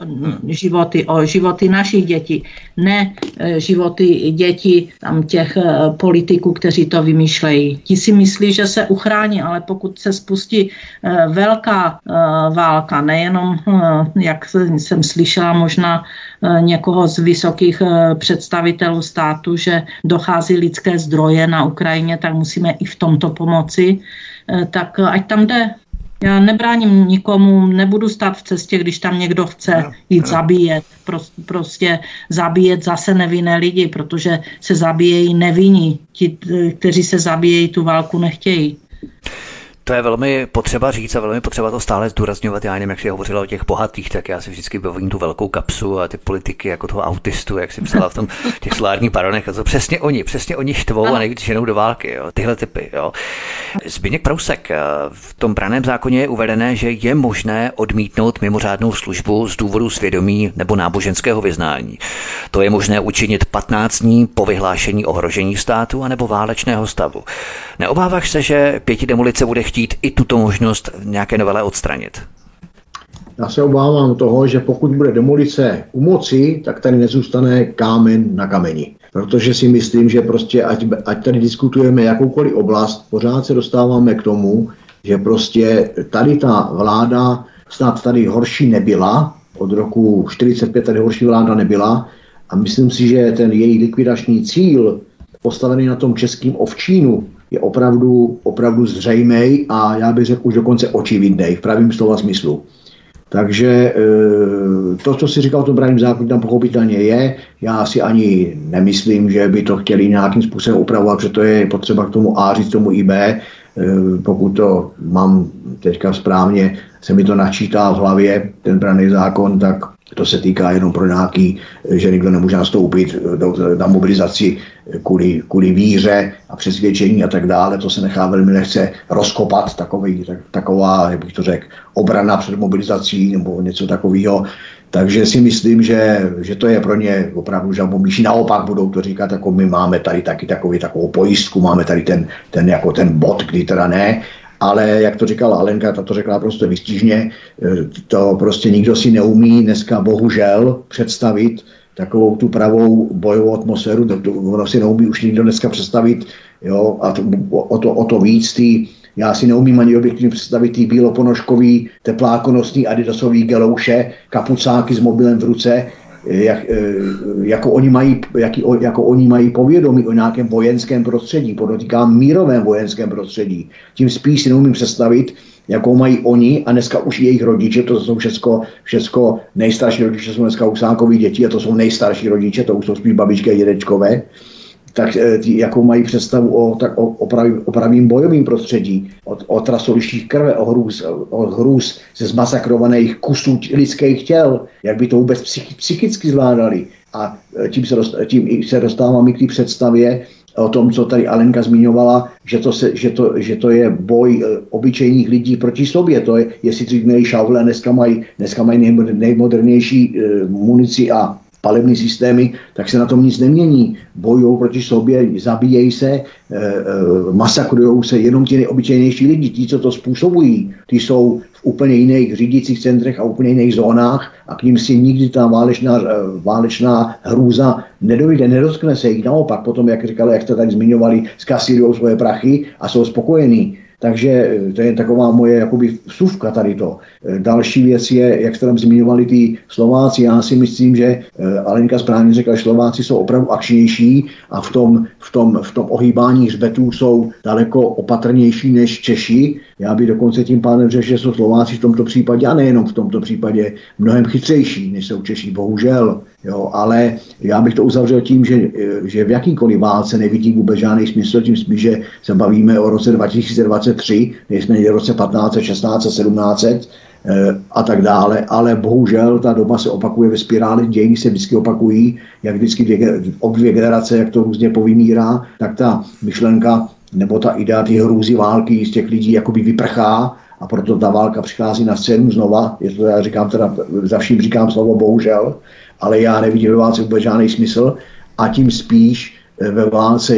životy, o životy našich dětí, ne e, životy dětí tam těch e, politiků, kteří to vymýšlejí. Ti si myslí, že se uchrání, ale pokud se spustí e, velká válka, nejenom, jak jsem slyšela, možná někoho z vysokých představitelů státu, že dochází lidské zdroje na Ukrajině, tak musíme i v tomto pomoci tak ať tam jde já nebráním nikomu, nebudu stát v cestě, když tam někdo chce jít zabíjet. Prostě zabíjet zase nevinné lidi, protože se zabíjejí nevinní. Ti, kteří se zabíjejí, tu válku nechtějí. To je velmi potřeba říct a velmi potřeba to stále zdůrazňovat. Já nevím, jak si hovořila o těch bohatých, tak já si vždycky bavím tu velkou kapsu a ty politiky jako toho autistu, jak si psala v tom těch solárních baronech. A to přesně oni, přesně oni štvou a nejvíc ženou do války, jo, tyhle typy. Jo. Zbigněk Prousek, eh, v tom braném zákoně je uvedené, že je možné odmítnout mimořádnou službu z důvodu svědomí nebo náboženského vyznání. To je možné učinit 15 dní po vyhlášení ohrožení státu anebo válečného stavu. Neobáváš se, že pěti demolice bude chtít i tuto možnost v nějaké novele odstranit? Já se obávám toho, že pokud bude demolice u moci, tak tady nezůstane kámen na kameni. Protože si myslím, že prostě ať, ať tady diskutujeme jakoukoliv oblast, pořád se dostáváme k tomu, že prostě tady ta vláda snad tady horší nebyla, od roku 45 tady horší vláda nebyla a myslím si, že ten její likvidační cíl postavený na tom českým ovčínu, je opravdu, opravdu zřejmý a já bych řekl už dokonce očividný v pravém slova smyslu. Takže e, to, co si říkal o tom právním zákoně, tam pochopitelně je. Já si ani nemyslím, že by to chtěli nějakým způsobem upravovat, že to je potřeba k tomu A říct tomu i B. E, pokud to mám teďka správně, se mi to načítá v hlavě, ten braný zákon, tak to se týká jenom pro nějaký, že někdo nemůže nastoupit do, na mobilizaci kvůli, kvůli víře a přesvědčení a tak dále. To se nechá velmi lehce rozkopat, takový, tak, taková, jak bych to řekl, obrana před mobilizací nebo něco takového. Takže si myslím, že, že to je pro ně opravdu žabomíší. Naopak budou to říkat, jako my máme tady taky takový, takovou pojistku, máme tady ten, ten, jako ten bod, kdy teda ne ale jak to říkala Alenka, ta to řekla prostě vystižně, e, to prostě nikdo si neumí dneska bohužel představit takovou tu pravou bojovou atmosféru, to, to, ono si neumí už nikdo dneska představit, jo, a to, o, to, o to víc ty, já si neumím ani objektivně představit ty bíloponožkový, teplákonosný adidasový gelouše, kapucáky s mobilem v ruce, jak, eh, jako, oni mají, jaký, jako oni mají povědomí o nějakém vojenském prostředí, podotýkám mírovém vojenském prostředí. Tím spíš si neumím představit, jakou mají oni a dneska už jejich rodiče, to jsou všechno, všechno nejstarší rodiče, jsou dneska usákoví děti a to jsou nejstarší rodiče, to už jsou spíš babičky a dědečkové tak eh, tí, jakou mají představu o, tak, o, o, pravý, o pravým bojovým prostředí, o, o trasolištích krve, o hrůz, o hrůz ze zmasakrovaných kusů lidských těl, jak by to vůbec psych, psychicky zvládali. A eh, tím se, dost, tím se dostáváme k té představě, o tom, co tady Alenka zmiňovala, že to, se, že to, že to je boj eh, obyčejných lidí proti sobě. To je, jestli dřív měli šavle, dneska mají, dneska mají nejmodernější munici a palební systémy, tak se na tom nic nemění. Bojují proti sobě, zabíjejí se, e, e, masakrují se jenom ti nejobyčejnější lidi, ti, co to způsobují. Ty jsou v úplně jiných řídících centrech a úplně jiných zónách a k ním si nikdy ta válečná, válečná hrůza nedojde, nedotkne se jich. Naopak potom, jak říkali, jak jste tady zmiňovali, skasírují svoje prachy a jsou spokojení. Takže eh, to je taková moje jakoby vsuvka tady to. Eh, další věc je, jak jste tam zmiňovali ty Slováci, já si myslím, že eh, Alenka správně řekla, že Slováci jsou opravdu akčnější a v tom, v tom, v tom ohýbání hřbetů jsou daleko opatrnější než Češi. Já bych dokonce tím pádem řekl, že jsou Slováci v tomto případě, a nejenom v tomto případě, mnohem chytřejší, než jsou Češi, bohužel. Jo, ale já bych to uzavřel tím, že, že v jakýkoliv válce nevidím vůbec žádný smysl, tím spíš, že se bavíme o roce 2023, nejsme v roce 15, 16, 17 a tak dále, ale bohužel ta doba se opakuje ve spirále, dějiny se vždycky opakují, jak vždycky dvě, ob dvě generace, jak to různě povymírá, tak ta myšlenka nebo ta idea ty hrůzy války z těch lidí jakoby vyprchá a proto ta válka přichází na scénu znova, je to já říkám teda, za vším říkám slovo bohužel, ale já nevidím ve válce vůbec žádný smysl a tím spíš eh, ve válce,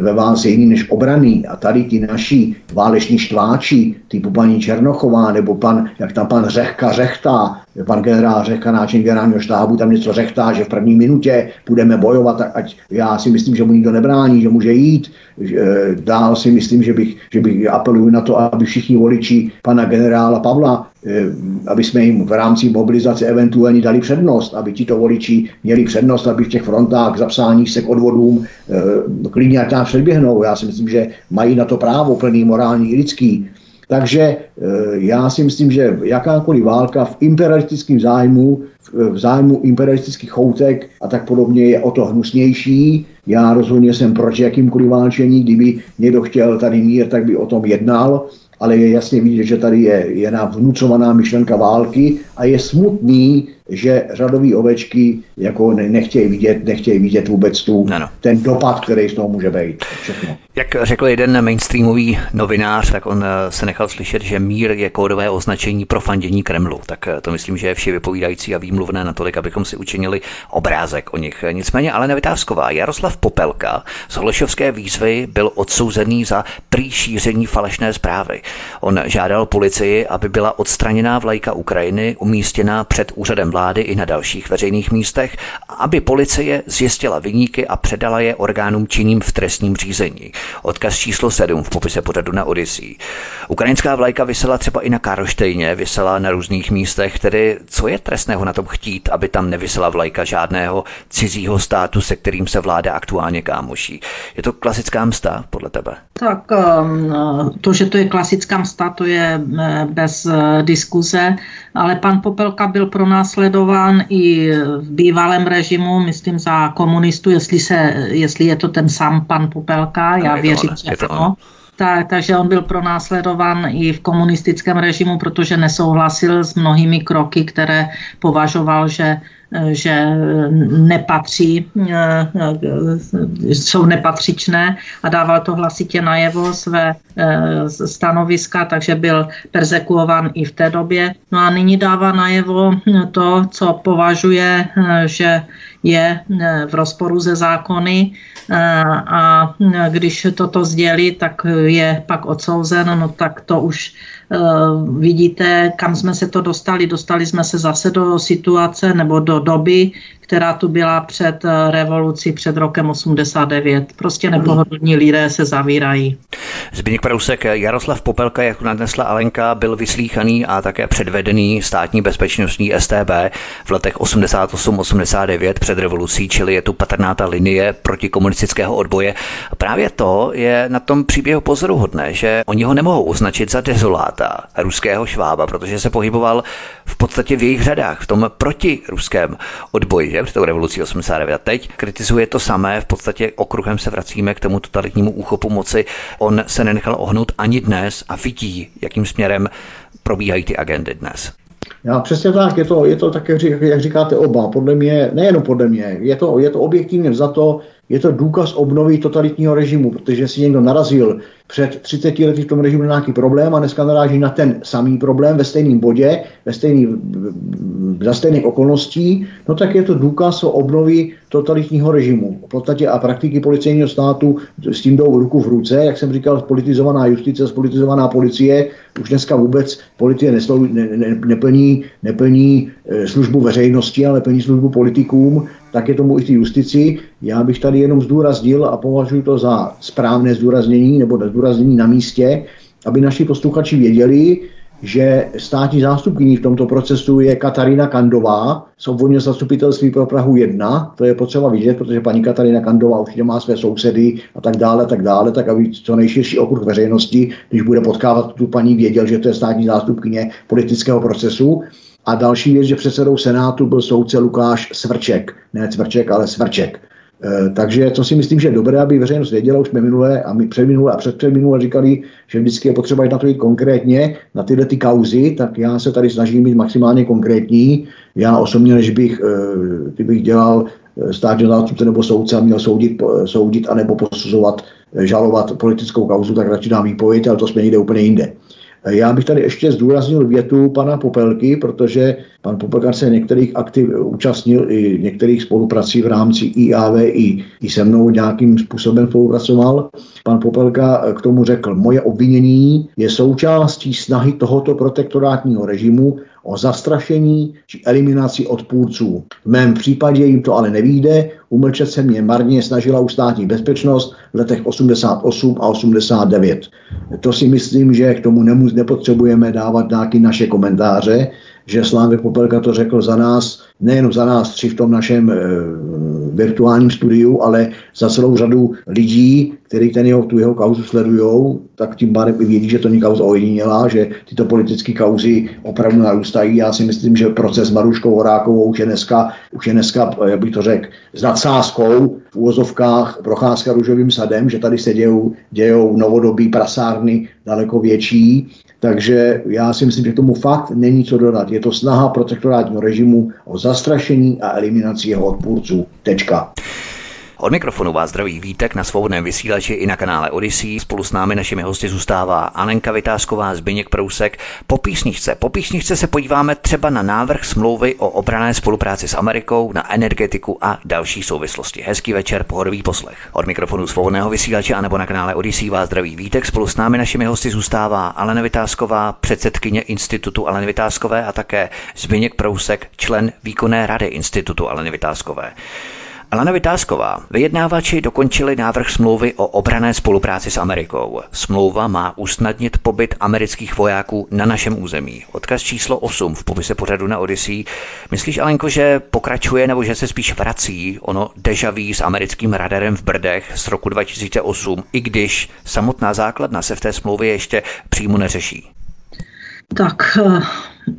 ve válce jiný než obraný. A tady ti naši váleční štváči, typu paní Černochová, nebo pan, jak tam pan Řehka řechtá, pan generál Řehka, náčelník generálního štábu, tam něco řechtá, že v první minutě budeme bojovat, ať já si myslím, že mu nikdo nebrání, že může jít. Eh, dál si myslím, že bych, že bych apeluju na to, aby všichni voliči pana generála Pavla Eh, aby jsme jim v rámci mobilizace eventuálně dali přednost, aby tito voliči měli přednost, aby v těch frontách zapsáních se k odvodům eh, klidně ať nás předběhnou. Já si myslím, že mají na to právo plný morální i lidský. Takže eh, já si myslím, že jakákoliv válka v imperialistickém zájmu, v zájmu imperialistických choutek a tak podobně je o to hnusnější. Já rozhodně jsem proti jakýmkoliv válčení, kdyby někdo chtěl tady mír, tak by o tom jednal ale je jasně vidět, že tady je, je nám vnucovaná myšlenka války a je smutný, že řadový ovečky jako nechtějí vidět, nechtějí vidět vůbec tu, ano. ten dopad, který z toho může být. Všechno. Jak řekl jeden mainstreamový novinář, tak on eh, se nechal slyšet, že mír je kódové označení pro fandění Kremlu. Tak eh, to myslím, že je vše vypovídající a výmluvné natolik, abychom si učinili obrázek o nich. Nicméně ale nevytázková. Jaroslav Popelka z Holešovské výzvy byl odsouzený za prý šíření falešné zprávy. On žádal policii, aby byla odstraněná vlajka Ukrajiny umístěná před úřadem vlády i na dalších veřejných místech, aby policie zjistila vyníky a předala je orgánům činným v trestním řízení. Odkaz číslo 7 v popise pořadu na Odyssey. Ukrajinská vlajka vysela třeba i na Karlštejně, vysela na různých místech, tedy co je trestného na tom chtít, aby tam nevysela vlajka žádného cizího státu, se kterým se vláda aktuálně kámoší. Je to klasická msta podle tebe? Tak um, to, že to je klasická msta, to je eh, bez eh, diskuze, ale pan Popelka byl pronásledován i v bývalém režimu, myslím za komunistu, jestli, se, jestli je to ten sám pan Popelka, já věřím, že ano. Tak, takže on byl pronásledován i v komunistickém režimu, protože nesouhlasil s mnohými kroky, které považoval, že že nepatří, jsou nepatřičné a dával to hlasitě najevo své eh, stanoviska, takže byl persekuován i v té době. No a nyní dává najevo to, co považuje, eh, že je eh, v rozporu ze zákony a když toto sdělí, tak je pak odsouzen, no tak to už Eh, vidíte, kam jsme se to dostali. Dostali jsme se zase do situace nebo do doby, která tu byla před eh, revolucí, před rokem 89. Prostě nepohodlní lidé se zavírají. Zbigněk Prousek, Jaroslav Popelka, jak nadnesla Alenka, byl vyslíchaný a také předvedený státní bezpečnostní STB v letech 88-89 před revolucí, čili je tu patrná ta linie proti komunistického odboje. Právě to je na tom příběhu pozoruhodné, že oni ho nemohou označit za dezoláta ruského švába, protože se pohyboval v podstatě v jejich řadách, v tom protiruském odboji že, před tou revolucí 89. A teď kritizuje to samé, v podstatě okruhem se vracíme k tomu totalitnímu úchopu moci. On se nenechal ohnout ani dnes a vidí, jakým směrem probíhají ty agendy dnes. Já přesně tak, je to, je to tak, jak říkáte oba, podle mě, nejenom podle mě, je to, je to objektivně za to, je to důkaz obnovy totalitního režimu, protože si někdo narazil před 30 lety v tom režimu nějaký problém a dneska naráží na ten samý problém ve stejném bodě, ve stejný, za stejných okolností, no tak je to důkaz o obnovy totalitního režimu. V podstatě a praktiky policejního státu s tím jdou ruku v ruce, jak jsem říkal, politizovaná justice, spolitizovaná policie, už dneska vůbec policie neslou, ne, ne, neplní, neplní eh, službu veřejnosti, ale plní službu politikům tak je tomu i v justici. Já bych tady jenom zdůraznil a považuji to za správné zdůraznění nebo zdůraznění na místě, aby naši posluchači věděli, že státní zástupkyní v tomto procesu je Katarína Kandová z obvodního zastupitelství pro Prahu 1. To je potřeba vidět, protože paní Katarína Kandová určitě má své sousedy a tak dále, tak dále, tak aby co nejširší okruh veřejnosti, když bude potkávat tu paní, věděl, že to je státní zástupkyně politického procesu. A další věc, že předsedou Senátu byl soudce Lukáš Svrček. Ne Cvrček, ale Svrček. E, takže to si myslím, že je dobré, aby veřejnost věděla, už jsme minulé a my předminule a předpředminule říkali, že vždycky je potřeba jít na to jít konkrétně, na tyhle ty kauzy, tak já se tady snažím být maximálně konkrétní. Já osobně, než bych, e, kdybych dělal e, státního zástupce nebo soudce a měl soudit, soudit anebo posuzovat, žalovat politickou kauzu, tak radši dám výpověď, ale to jsme někde úplně jinde. Já bych tady ještě zdůraznil větu pana Popelky, protože pan Popelka se některých aktiv účastnil i některých spoluprací v rámci IAV i, se mnou nějakým způsobem spolupracoval. Pan Popelka k tomu řekl, moje obvinění je součástí snahy tohoto protektorátního režimu o zastrašení či eliminaci odpůrců. V mém případě jim to ale nevíde, umlčet se mě marně snažila státní bezpečnost v letech 88 a 89. To si myslím, že k tomu nepotřebujeme dávat nějaké naše komentáře, že Slávek Popelka to řekl za nás, nejen za nás tři v tom našem e, virtuálním studiu, ale za celou řadu lidí, kteří ten jeho, tu jeho kauzu sledují, tak tím pádem i vědí, že to není kauza ojedinělá, že tyto politické kauzy opravdu narůstají. Já si myslím, že proces Maruškou Horákovou už je dneska, už je dneska jak bych to řekl, s nadsázkou v úvozovkách procházka růžovým sadem, že tady se dějou, dějou novodobí prasárny daleko větší takže já si myslím, že tomu fakt není co dodat. Je to snaha protektorátního režimu o zastrašení a eliminaci jeho odpůrců. Tečka. Od mikrofonu vás zdraví Vítek na svobodném vysílači i na kanále Odyssey. Spolu s námi našimi hosty zůstává Alenka Vytázková, Zbyněk Prousek. Po písničce. Po písničce se podíváme třeba na návrh smlouvy o obrané spolupráci s Amerikou, na energetiku a další souvislosti. Hezký večer, pohodový poslech. Od mikrofonu svobodného vysílače anebo na kanále Odyssey vás zdraví Vítek. Spolu s námi našimi hosty zůstává Alena Vytázková, předsedkyně Institutu Aleny Vytázkové a také Zbyněk Prousek, člen výkonné rady Institutu Aleny Vytázkové. Alana Vytázková, vyjednávači dokončili návrh smlouvy o obrané spolupráci s Amerikou. Smlouva má usnadnit pobyt amerických vojáků na našem území. Odkaz číslo 8 v popise pořadu na Odyssey. Myslíš, Alenko, že pokračuje nebo že se spíš vrací ono deja vu s americkým radarem v Brdech z roku 2008, i když samotná základna se v té smlouvě ještě přímo neřeší? Tak eh,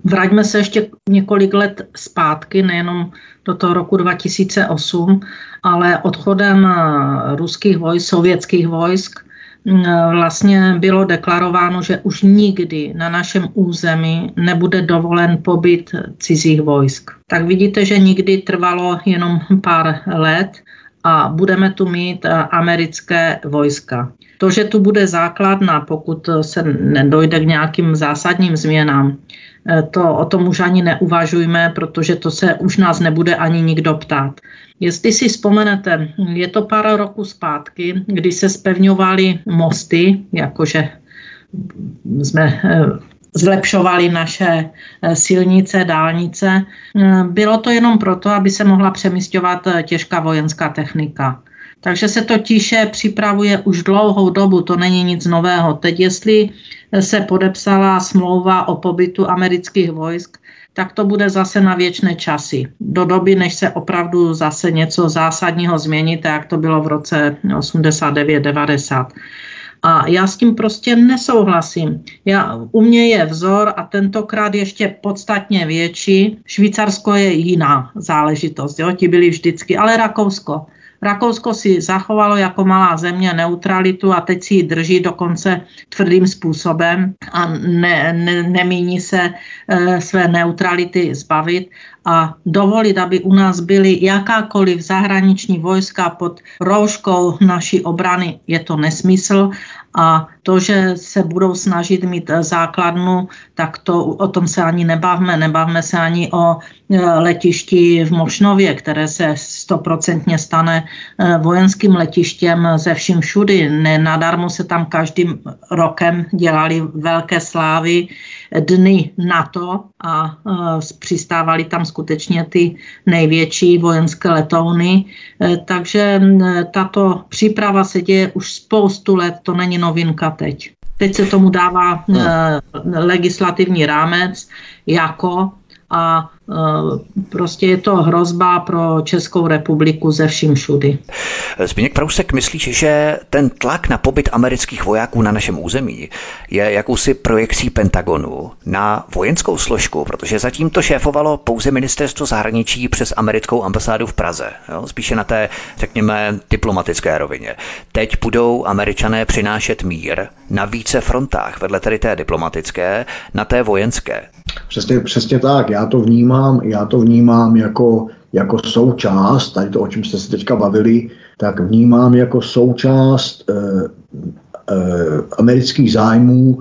vraťme se ještě několik let zpátky, nejenom do toho roku 2008, ale odchodem eh, ruských vojsk, sovětských vojsk, mm, vlastně bylo deklarováno, že už nikdy na našem území nebude dovolen pobyt cizích vojsk. Tak vidíte, že nikdy trvalo jenom pár let a budeme tu mít eh, americké vojska. To, že tu bude základna, pokud se nedojde k nějakým zásadním změnám, to o tom už ani neuvažujme, protože to se už nás nebude ani nikdo ptát. Jestli si vzpomenete, je to pár roků zpátky, kdy se spevňovaly mosty, jakože jsme eh, zlepšovali naše eh, silnice, dálnice. Bylo to jenom proto, aby se mohla přemysťovat těžká vojenská technika. Takže se to tiše připravuje už dlouhou dobu, to není nic nového. Teď, jestli se podepsala smlouva o pobytu amerických vojsk, tak to bude zase na věčné časy. Do doby, než se opravdu zase něco zásadního změní, tak jak to bylo v roce 89-90. A já s tím prostě nesouhlasím. Já, u mě je vzor a tentokrát ještě podstatně větší. Švýcarsko je jiná záležitost, jo? ti byli vždycky, ale Rakousko. Rakousko si zachovalo jako malá země neutralitu a teď si ji drží dokonce tvrdým způsobem a ne, ne, nemíní se e, své neutrality zbavit a dovolit, aby u nás byly jakákoliv zahraniční vojska pod rouškou naší obrany, je to nesmysl a to, že se budou snažit mít eh, základnu, tak to o tom se ani nebavme. Nebavme se ani o letišti v Mošnově, které se stoprocentně stane eh, vojenským letištěm ze vším všudy. Ne, nadarmo se tam každým rokem dělali velké slávy dny NATO a přistávali tam skutečně ty největší vojenské letouny. Takže mm, tato příprava se děje už spoustu let, to není novinka teď. Teď se tomu dává no. legislativní rámec jako a Eh, prostě je to hrozba pro Českou republiku ze vším všudy. Zbigněk Prousek, myslíš, že ten tlak na pobyt amerických vojáků na našem území je jakousi projekcí Pentagonu na vojenskou složku, protože zatím to šéfovalo pouze ministerstvo zahraničí přes americkou ambasádu v Praze, jo? spíše na té, řekněme, diplomatické rovině. Teď budou američané přinášet mír na více frontách, vedle tedy té diplomatické, na té vojenské. Přesně, přesně tak, já to vnímám, já to vnímám jako, jako součást, tady to, o čem jste se teďka bavili, tak vnímám jako součást eh, eh, amerických zájmů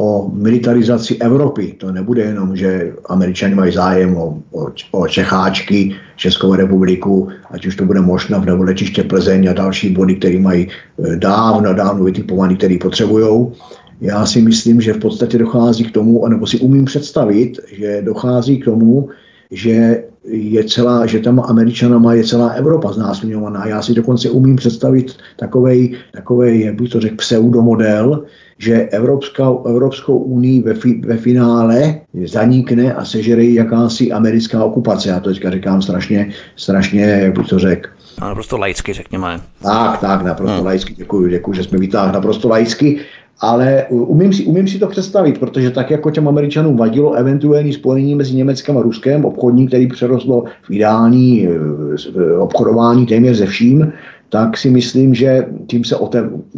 o militarizaci Evropy. To nebude jenom, že američani mají zájem o, o, o Čecháčky, Českou republiku, ať už to bude možno nebo letiště Plzeň a další body, které mají eh, dávno, dávno vytipovaný, který potřebují já si myslím, že v podstatě dochází k tomu, anebo si umím představit, že dochází k tomu, že je celá, že tam Američanama je celá Evropa znásilňovaná. Já si dokonce umím představit takovej, takovej jak bych to řekl, pseudomodel, že Evropská, Evropskou unii ve, fi, ve finále zanikne a sežere jakási americká okupace. Já to teďka říkám strašně, strašně, jak bych to řekl, naprosto laicky, řekněme. Tak, tak, naprosto hmm. laicky, děkuji, děkuji, že jsme vytáhli naprosto laicky ale umím si, umím si to představit, protože tak jako těm Američanům vadilo eventuální spojení mezi Německem a Ruskem, obchodní, který přerostlo v ideální eh, obchodování téměř ze vším, tak si myslím, že tím se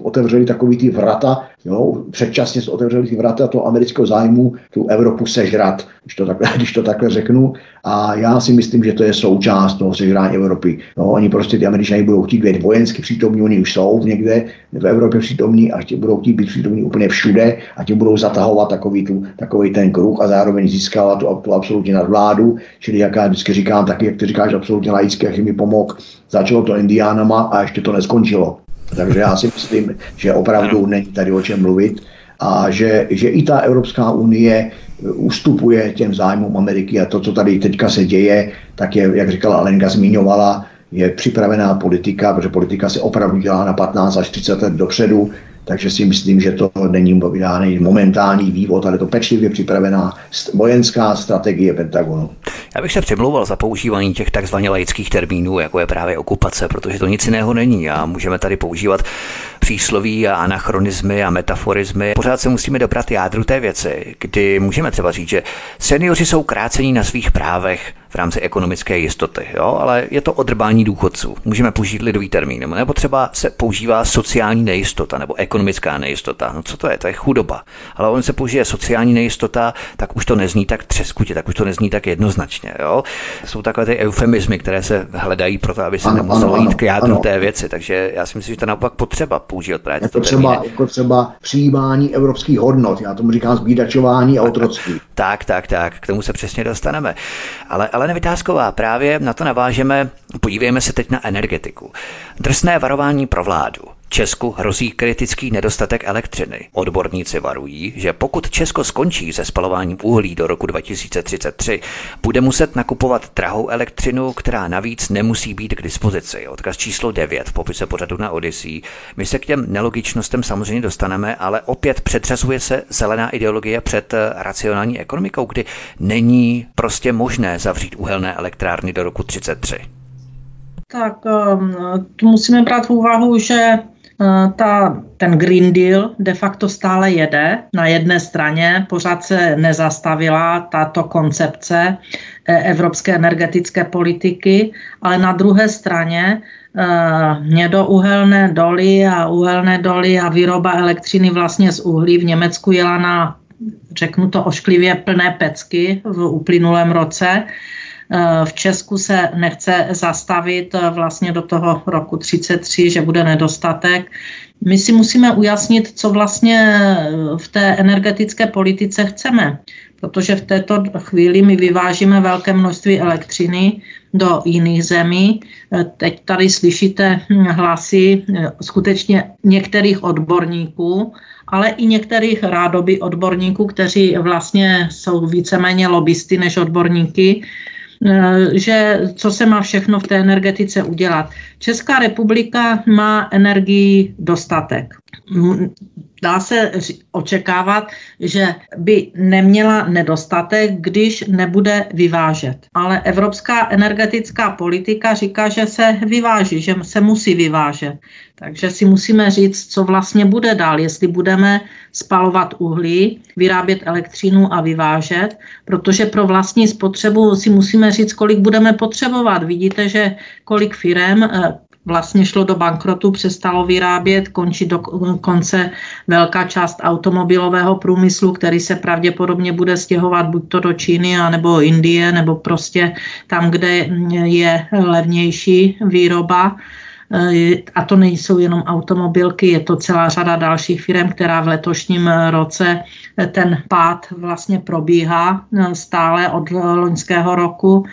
otevřeli takový ty vrata, jo, předčasně se otevřeli ty vrata toho amerického zájmu tu Evropu sežrat, když to, takhle, když to takhle řeknu. A já si myslím, že to je součást toho sežrání Evropy. No, oni prostě ty američané budou chtít být vojensky přítomní, oni už jsou někde v Evropě přítomní a chtě, budou chtít být přítomní úplně všude a tím budou zatahovat takový, tu, takový ten kruh a zároveň získávat tu, tu absolutní nadvládu. Čili jak já vždycky říkám, taky jak ty říkáš absolutně laicky, jak mi pomohl, začalo to indiánama a ještě to neskončilo. Takže já si myslím, že opravdu není tady o čem mluvit a že, že i ta Evropská unie ustupuje těm zájmům Ameriky a to, co tady teďka se děje, tak je, jak říkala Alenka, zmiňovala, je připravená politika, protože politika se opravdu dělá na 15 až 30 let dopředu, takže si myslím, že to není momentální vývod, ale to pečlivě připravená vojenská strategie Pentagonu. Já bych se přimlouval za používání těch takzvaně laických termínů, jako je právě okupace, protože to nic jiného není a můžeme tady používat přísloví a anachronizmy a metaforizmy. Pořád se musíme dobrat jádru té věci, kdy můžeme třeba říct, že seniori jsou krácení na svých právech, v rámci ekonomické jistoty, jo? ale je to odrbání důchodců. Můžeme použít lidový termín, nebo třeba se používá sociální nejistota nebo ekonomická nejistota. No co to je? To je chudoba. Ale on se použije sociální nejistota, tak už to nezní tak třeskutě, tak už to nezní tak jednoznačně. Jo? Jsou takové ty eufemizmy, které se hledají pro to, aby se nemuselo jít k jádru té věci. Takže já si myslím, že to naopak potřeba používat právě jako třeba, jako třeba přijímání evropských hodnot. Já tomu říkám zbídačování a otroctví. Tak, tak, tak, k tomu se přesně dostaneme. Ale, ale Vytázková, právě na to navážeme, podívejme se teď na energetiku. Drsné varování pro vládu. Česku hrozí kritický nedostatek elektřiny. Odborníci varují, že pokud Česko skončí se spalováním uhlí do roku 2033, bude muset nakupovat drahou elektřinu, která navíc nemusí být k dispozici. Odkaz číslo 9 v popise pořadu na Odyssey. My se k těm nelogičnostem samozřejmě dostaneme, ale opět přetřasuje se zelená ideologie před racionální ekonomikou, kdy není prostě možné zavřít uhelné elektrárny do roku 33. Tak um, tu musíme brát v úvahu, že Eh, ta, ten Green Deal de facto stále jede. Na jedné straně pořád se nezastavila tato koncepce eh, evropské energetické politiky, ale na druhé straně Mědouhelné doly a uhelné doly a výroba elektřiny vlastně z uhlí v Německu jela na, řeknu to ošklivě, plné pecky v uplynulém roce. V Česku se nechce zastavit vlastně do toho roku 33, že bude nedostatek. My si musíme ujasnit, co vlastně v té energetické politice chceme, protože v této chvíli my vyvážíme velké množství elektřiny do jiných zemí. Teď tady slyšíte hlasy skutečně některých odborníků, ale i některých rádoby odborníků, kteří vlastně jsou víceméně lobbysty než odborníky, Eh, že co se má všechno v té energetice udělat. Česká republika má energii dostatek dá se očekávat, že by neměla nedostatek, když nebude vyvážet. Ale evropská energetická politika říká, že se vyváží, že se musí vyvážet. Takže si musíme říct, co vlastně bude dál, jestli budeme spalovat uhlí, vyrábět elektřinu a vyvážet, protože pro vlastní spotřebu si musíme říct, kolik budeme potřebovat. Vidíte, že kolik firem eh, vlastně šlo do bankrotu, přestalo vyrábět, končí do konce velká část automobilového průmyslu, který se pravděpodobně bude stěhovat buď to do Číny, nebo Indie, nebo prostě tam, kde je levnější výroba. A to nejsou jenom automobilky, je to celá řada dalších firm, která v letošním roce ten pád vlastně probíhá stále od loňského roku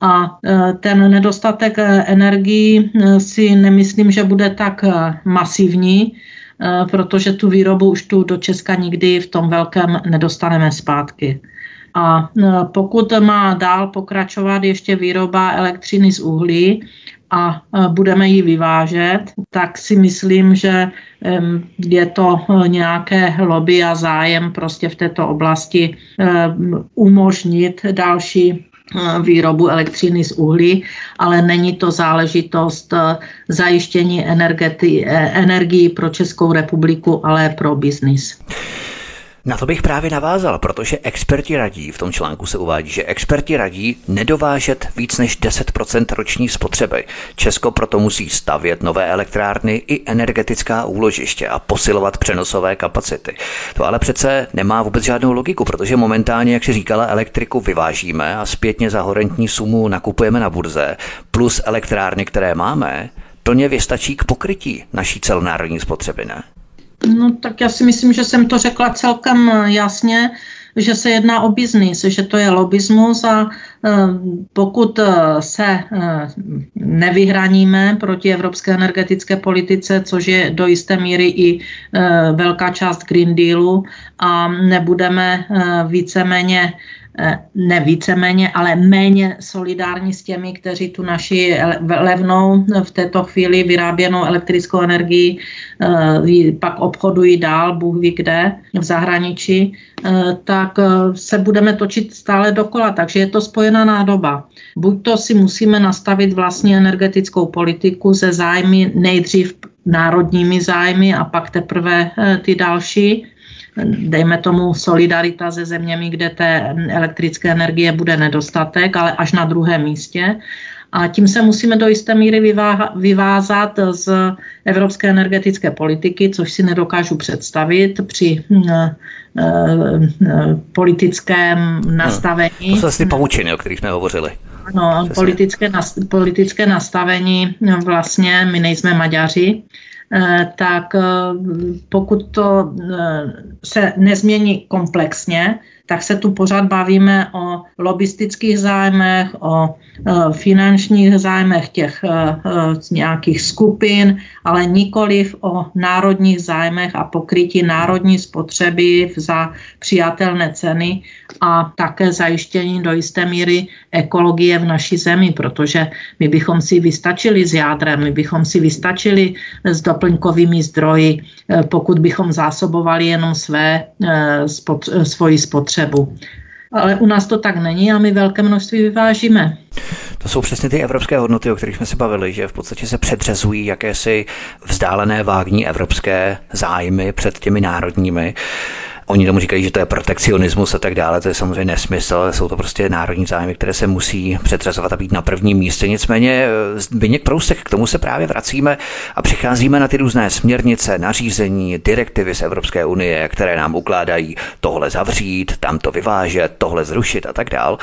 a e, ten nedostatek e, energií e, si nemyslím, že bude tak masivní, protože tu výrobu už tu do Česka nikdy v tom velkém nedostaneme zpátky. A pokud má dál pokračovat ještě výroba elektřiny z uhlí a budeme ji vyvážet, tak si myslím, že je to nějaké lobby a zájem prostě v této oblasti umožnit další výrobu elektřiny z uhlí, ale není to záležitost eh, zajištění eh, energii pro Českou republiku, ale pro biznis. Na to bych právě navázal, protože experti radí, v tom článku se uvádí, že experti radí nedovážet víc než 10% roční spotřeby. Česko proto musí stavět nové elektrárny i energetická úložiště a posilovat přenosové kapacity. To ale přece nemá vůbec žádnou logiku, protože momentálně, jak si říkala, elektriku vyvážíme a zpětně za horentní sumu nakupujeme na burze, plus elektrárny, které máme, plně vystačí k pokrytí naší celonárodní spotřeby, ne? No tak já si myslím, že jsem to řekla celkem eh, jasně, že se jedná o biznis, že to je lobismus a eh, pokud eh, se nevyhraníme proti evropské energetické politice, což je do jisté míry i velká část Green Dealu a nebudeme víceméně ne víceméně, ale méně solidární s těmi, kteří tu naši levnou v této chvíli vyráběnou elektrickou energii eh, pak obchodují dál, Bůh ví kde, v zahraničí, eh, tak se budeme točit stále dokola, takže je to spojená nádoba. Buď to si musíme nastavit vlastní energetickou politiku ze zájmy nejdřív národními zájmy a pak teprve ty další, dejme tomu solidarita se zeměmi, kde té elektrické energie bude nedostatek, ale až na druhém místě. A tím se musíme do jisté míry vyvázat z evropské energetické politiky, což si nedokážu představit při uh, politickém nastavení. No, to jsou ty pavučiny, o kterých jsme hovořili. No, politické, politické nastavení, vlastně my nejsme Maďaři, Eh, tak eh, pokud to eh, se nezmění komplexně, tak se tu pořád bavíme o lobistických zájmech, o e, finančních zájmech těch e, e, nějakých skupin, ale nikoliv o národních zájmech a pokrytí národní spotřeby za přijatelné ceny a také zajištění do jisté míry ekologie v naší zemi, protože my bychom si vystačili s jádrem, my bychom si vystačili s doplňkovými zdroji, pokud bychom zásobovali jenom své, svoji spotřebu spotřebu. Ale u nás to tak není a my velké množství vyvážíme. To jsou přesně ty evropské hodnoty, o kterých jsme se bavili, že v podstatě se předřezují jakési vzdálené vágní evropské zájmy před těmi národními. Oni tomu říkají, že to je protekcionismus a tak dále, to je samozřejmě nesmysl, jsou to prostě národní zájmy, které se musí přetřazovat a být na prvním místě. Nicméně Zbyněk Prousek, k tomu se právě vracíme a přicházíme na ty různé směrnice, nařízení, direktivy z Evropské unie, které nám ukládají tohle zavřít, tamto vyvážet, tohle zrušit a tak dál.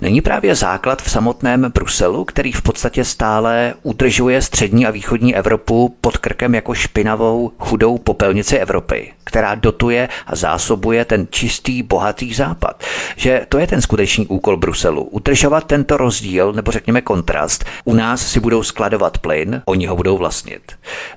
Není právě základ v samotném Bruselu, který v podstatě stále udržuje střední a východní Evropu pod krkem jako špinavou, chudou popelnici Evropy, která dotuje a zásobuje ten čistý, bohatý západ. Že to je ten skutečný úkol Bruselu. Udržovat tento rozdíl, nebo řekněme kontrast. U nás si budou skladovat plyn, oni ho budou vlastnit.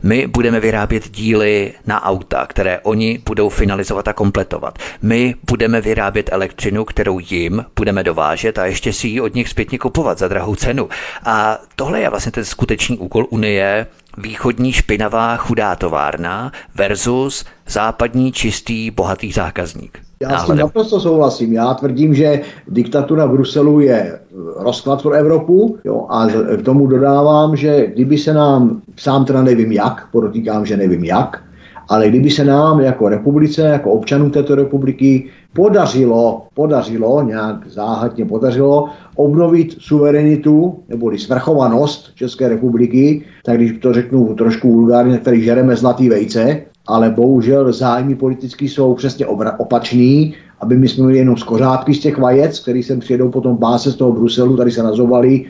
My budeme vyrábět díly na auta, které oni budou finalizovat a kompletovat. My budeme vyrábět elektřinu, kterou jim budeme dovážet a ještě si ji od nich zpětně kupovat za drahou cenu. A tohle je vlastně ten skutečný úkol Unie, východní špinavá chudá továrna versus západní čistý bohatý zákazník. Já s tím naprosto souhlasím. Já tvrdím, že diktatura Bruselu je rozklad pro Evropu jo, a k tomu dodávám, že kdyby se nám, sám teda nevím jak, podotýkám, že nevím jak, ale kdyby se nám jako republice, jako občanům této republiky podařilo, podařilo, nějak záhadně podařilo obnovit suverenitu neboli svrchovanost České republiky, tak když to řeknu trošku vulgárně, který žereme zlatý vejce, ale bohužel zájmy politický jsou přesně opačný, aby my jsme měli jenom skořátky z těch vajec, který sem přijedou potom báse z toho Bruselu, tady se nazovali,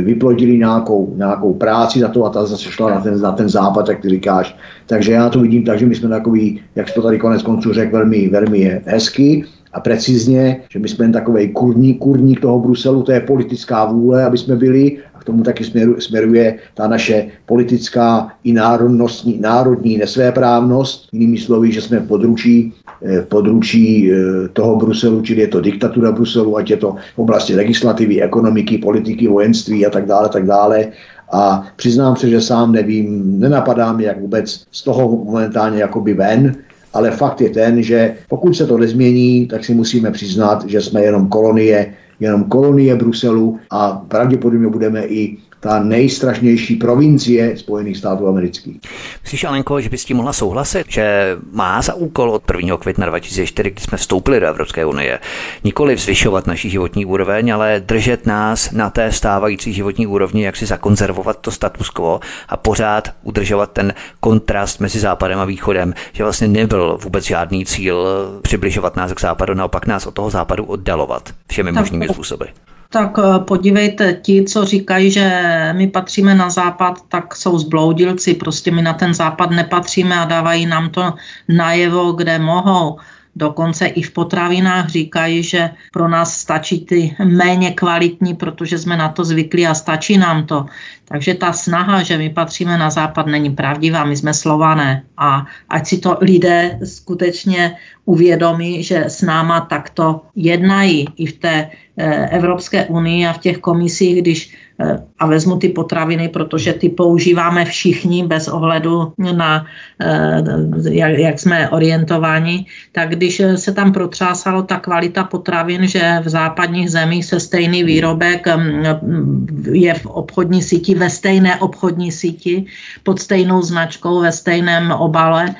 vyplodili nějakou, nějakou práci za to a ta zase šla na ten, na ten západ, jak ty říkáš. Takže já to vidím tak, že my jsme takový, jak to tady konec konců řekl, velmi, velmi hezky a precizně, že my jsme takový kurník, kurník toho Bruselu, to je politická vůle, aby jsme byli tomu taky směru, směruje ta naše politická i národnostní, národní nesvéprávnost. Jinými slovy, že jsme v područí, eh, v područí eh, toho Bruselu, čili je to diktatura Bruselu, ať je to v oblasti legislativy, ekonomiky, politiky, vojenství a tak dále, tak dále. A přiznám se, že sám nevím, nenapadá mi, jak vůbec z toho momentálně jakoby ven, ale fakt je ten, že pokud se to nezmění, tak si musíme přiznat, že jsme jenom kolonie jenom kolonie Bruselu a pravděpodobně budeme i ta nejstrašnější provincie Spojených států amerických. Myslíš, Alenko, že bys tím mohla souhlasit, že má za úkol od 1. května 2004, kdy jsme vstoupili do Evropské unie, nikoli zvyšovat naší životní úroveň, ale držet nás na té stávající životní úrovni, jak si zakonzervovat to status quo a pořád udržovat ten kontrast mezi západem a východem, že vlastně nebyl vůbec žádný cíl přibližovat nás k západu, naopak nás od toho západu oddalovat všemi možnými způsoby. Tak eh, podívejte, ti, co říkají, že my patříme na západ, tak jsou zbloudilci, prostě my na ten západ nepatříme a dávají nám to najevo, kde mohou. Dokonce i v potravinách říkají, že pro nás stačí ty méně kvalitní, protože jsme na to zvyklí a stačí nám to. Takže ta snaha, že my patříme na západ, není pravdivá, my jsme slované. A ať si to lidé skutečně uvědomí, že s náma takto jednají i v té eh, Evropské unii a v těch komisích, když a vezmu ty potraviny, protože ty používáme všichni bez ohledu na, eh, jak, jak jsme orientováni, tak když se tam protřásalo ta kvalita potravin, že v západních zemích se stejný výrobek mm, je v obchodní síti, ve stejné obchodní síti, pod stejnou značkou, ve stejném obale,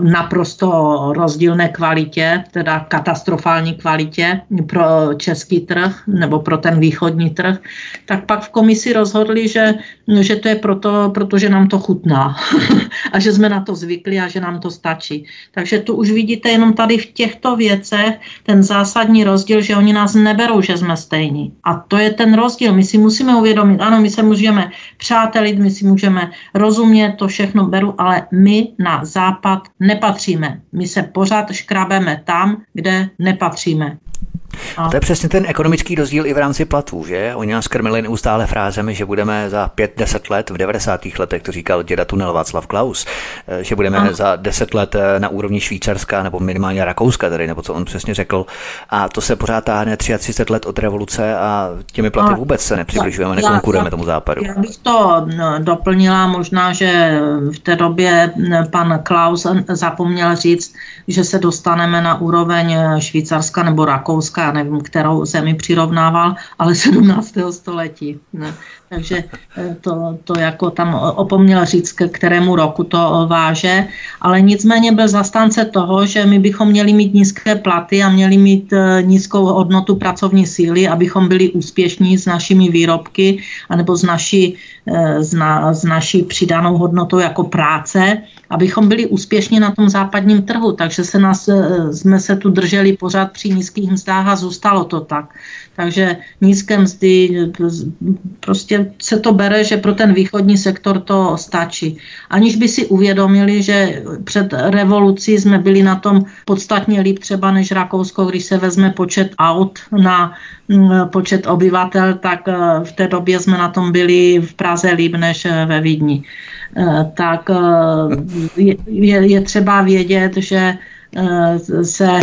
naprosto rozdílné kvalitě, teda katastrofální kvalitě pro český trh nebo pro ten východní trh, tak pak v komisi rozhodli, že, že to je proto, protože nám to chutná a že jsme na to zvykli a že nám to stačí. Takže tu už vidíte jenom tady v těchto věcech ten zásadní rozdíl, že oni nás neberou, že jsme stejní. A to je ten rozdíl. My si musíme uvědomit, ano, my se můžeme přátelit, my si můžeme rozumět, to všechno beru, ale my na západ západ nepatříme. My se pořád škrabeme tam, kde nepatříme. A to je přesně ten ekonomický rozdíl i v rámci platů, že? Oni nás krmili neustále frázemi, že budeme za 5-10 let, v 90. letech to říkal děda tunel Václav Klaus, eh, že budeme a. za 10 let eh, na úrovni Švýcarska nebo minimálně Rakouska tady, nebo co on přesně řekl. A to se pořád táhne 33 let od revoluce a těmi platy a vůbec se nepřibližujeme, nekonkurujeme tomu západu. Já bych to doplnila, možná, že v té době pan Klaus zapomněl říct, že se dostaneme na úroveň Švýcarska nebo Rakouska, nevím, kterou zemi přirovnával, ale 17. století. Ne. Takže eh, to, to jako tam opomněl říct, k kterému roku to váže, ale nicméně byl zastánce toho, že my bychom měli mít nízké platy a měli mít eh, nízkou hodnotu pracovní síly, abychom byli úspěšní s našimi výrobky anebo s naší, s, na, s naší přidanou hodnotou jako práce, abychom byli úspěšní na tom západním trhu, takže se nás, jsme se tu drželi pořád při nízkých mzdách a zůstalo to tak. Takže nízké mzdy, prostě se to bere, že pro ten východní sektor to stačí. Aniž by si uvědomili, že před revolucí jsme byli na tom podstatně líp třeba než Rakousko, když se vezme počet aut na mm, počet obyvatel, tak eh, v té době jsme na tom byli v Praze líp než eh, ve Vídni. Eh, tak je, je třeba vědět, že se,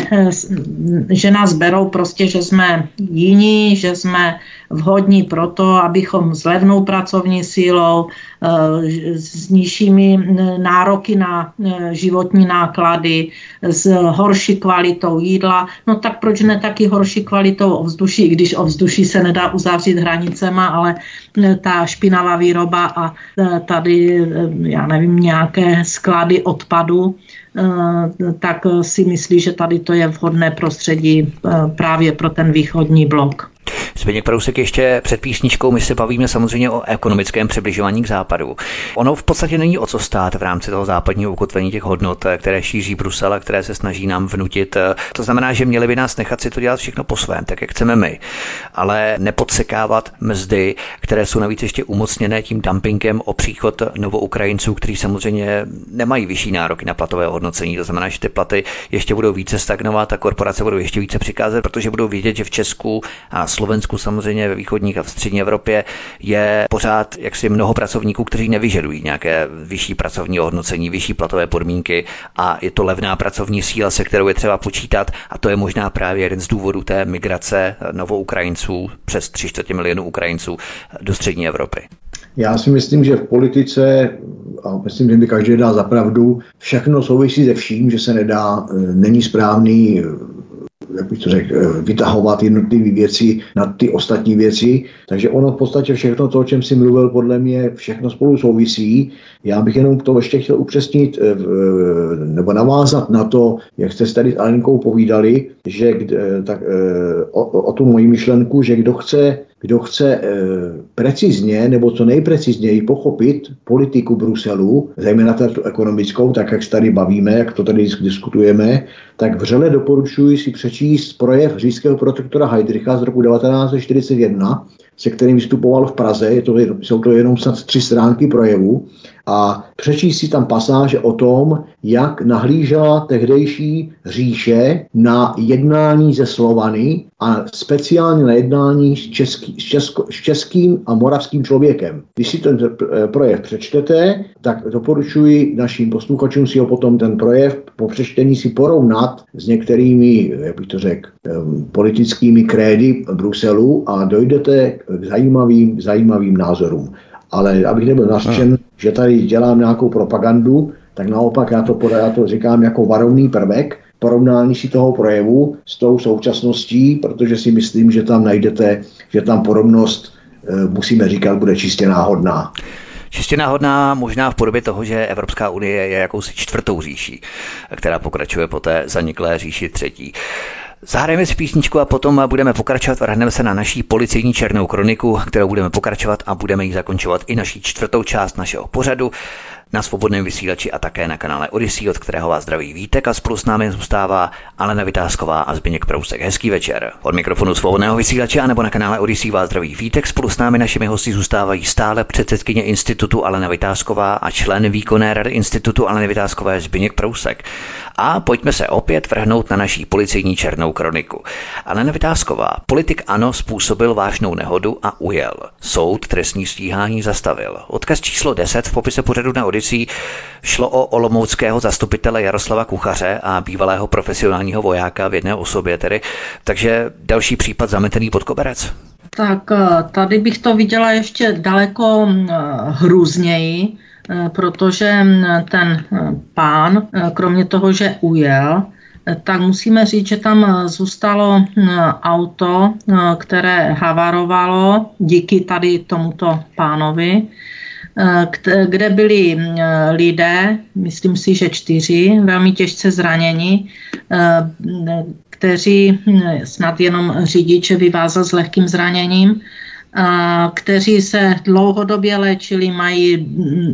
že nás berou prostě, že jsme jiní, že jsme vhodní pro to, abychom s levnou pracovní sílou, eh, s nižšími nároky na eh, životní náklady, s horší kvalitou jídla, no tak proč ne taky horší kvalitou ovzduší, když ovzduší se nedá uzavřít hranicema, ale ta špinavá výroba a tady, já nevím, nějaké sklady odpadu, Eh, tak si myslí, že tady to je vhodné prostředí eh, právě pro ten východní blok. Zběněk Prousek ještě před písničkou, my se bavíme samozřejmě o ekonomickém přibližování k západu. Ono v podstatě není o co stát v rámci toho západního ukotvení těch hodnot, které šíří Brusel a které se snaží nám vnutit. To znamená, že měli by nás nechat si to dělat všechno po svém, tak jak chceme my, ale nepodsekávat mzdy, které jsou navíc ještě umocněné tím dumpingem o příchod novoukrajinců, kteří samozřejmě nemají vyšší nároky na platové hodnocení. To znamená, že ty platy ještě budou více stagnovat a korporace budou ještě více přikázat, protože budou vidět, že v Česku a Slovensku samozřejmě ve východních a v střední Evropě je pořád jaksi mnoho pracovníků, kteří nevyžadují nějaké vyšší pracovní ohodnocení, vyšší platové podmínky a je to levná pracovní síla, se kterou je třeba počítat a to je možná právě jeden z důvodů té migrace novou Ukrajinců přes 3 čtvrtě milionů Ukrajinců do střední Evropy. Já si myslím, že v politice, a myslím, že mi každý dá zapravdu, všechno souvisí se vším, že se nedá, e, není správný jak bych to řekl, eh, vytahovat jednotlivé věci na ty ostatní věci. Takže ono v podstatě všechno to, o čem si mluvil, podle mě všechno spolu souvisí. Já bych jenom to ještě chtěl upřesnit eh, nebo navázat na to, jak jste tady s Alenkou povídali, že eh, tak, o, o tu moji myšlenku, že kdo chce kdo chce e, precizně nebo co nejprecizněji pochopit politiku Bruselu, zejména tu ekonomickou, tak jak se tady bavíme, jak to tady diskutujeme, tak vřele doporučuji si přečíst projev říšského protektora Heidricha z roku 1941, se kterým vystupoval v Praze, je to, jsou to jenom snad tři stránky projevu, a přečíst si tam pasáže o tom, jak nahlížela tehdejší říše na jednání ze Slovany a speciálně na jednání s, český, s, česko, s českým a moravským člověkem. Když si ten projev přečtete, tak doporučuji našim posluchačům si ho potom ten projev po přečtení si porovnat s některými, jak bych to řekl, politickými krédy Bruselu a dojdete k zajímavým, zajímavým názorům. Ale abych nebyl nařčen, že tady dělám nějakou propagandu, tak naopak já to, podá, já to říkám jako varovný prvek, porovnání si toho projevu s tou současností, protože si myslím, že tam najdete, že tam podobnost, eh, musíme říkat, bude čistě náhodná. Čistě náhodná možná v podobě toho, že Evropská unie je jakousi čtvrtou říší, která pokračuje po té zaniklé říši třetí. Zahrajeme si písničku a potom budeme pokračovat. Vrhneme se na naší policejní černou kroniku, kterou budeme pokračovat a budeme ji zakončovat i naší čtvrtou část našeho pořadu na svobodném vysílači a také na kanále Odyssey, od kterého vás zdraví Vítek a spolu s námi zůstává Alena Vytázková a Zběněk Prousek. Hezký večer. Od mikrofonu svobodného vysílače a nebo na kanále Odyssey vás zdraví Vítek. Spolu s námi našimi hosty zůstávají stále předsedkyně institutu Alena Vytázková a člen výkonné rady institutu Alena Vytázkové Zběněk Prousek. A pojďme se opět vrhnout na naší policejní černou kroniku. Alena Vytázková, politik ANO způsobil vážnou nehodu a ujel. Soud trestní stíhání zastavil. Odkaz číslo 10 v popise pořadu na Odisí šlo o olomouckého zastupitele Jaroslava Kuchaře a bývalého profesionálního vojáka v jedné osobě tedy. Takže další případ zametený pod koberec. Tak eh, tady bych to viděla ještě daleko hm, hrůzněji, Eh, protože mm, ten eh, pán, kromě toho, že ujel, tak musíme říct, že tam zůstalo auto, které havarovalo díky tady tomuto pánovi, kde byli lidé, myslím si, že čtyři, velmi těžce zraněni, kteří snad jenom řidiče vyvázal s lehkým zraněním, kteří se dlouhodobě léčili, mají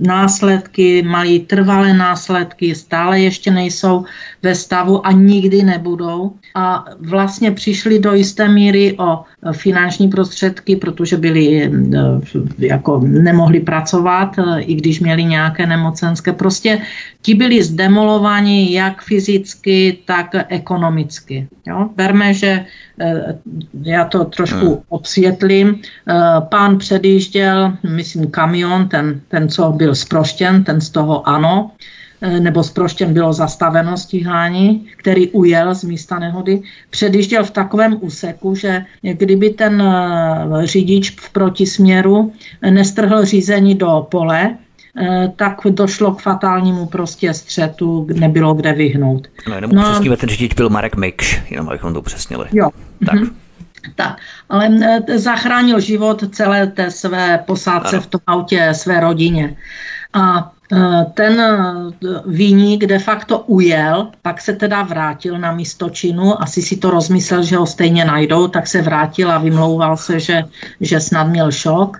následky, mají trvalé následky, stále ještě nejsou ve stavu a nikdy nebudou. A vlastně přišli do jisté míry o finanční prostředky, protože byli jako nemohli pracovat, i když měli nějaké nemocenské. Prostě ti byli zdemolováni jak fyzicky, tak ekonomicky. Jo? Berme, že Eh, já to trošku hmm. obsvětlím. Eh, pán předjížděl, myslím, kamion, ten, ten, co byl zproštěn, ten z toho ano, eh, nebo zproštěn bylo zastaveno stíhání, který ujel z místa nehody, předjížděl v takovém úseku, že kdyby ten řidič v protisměru nestrhl řízení do pole, Eh, tak došlo k fatálnímu prostě střetu, nebylo kde vyhnout. No, jenom no, upřesníme, ten řidič byl Marek Mikš, jenom abychom to upřesnili. Jo. Tak. Mm-hmm. Tak, ale eh, zachránil život celé té své posádce ano. v tom autě, své rodině. A eh, ten výnik de facto ujel, pak se teda vrátil na místo činu, asi si to rozmyslel, že ho stejně najdou, tak se vrátil a vymlouval se, že, že snad měl šok.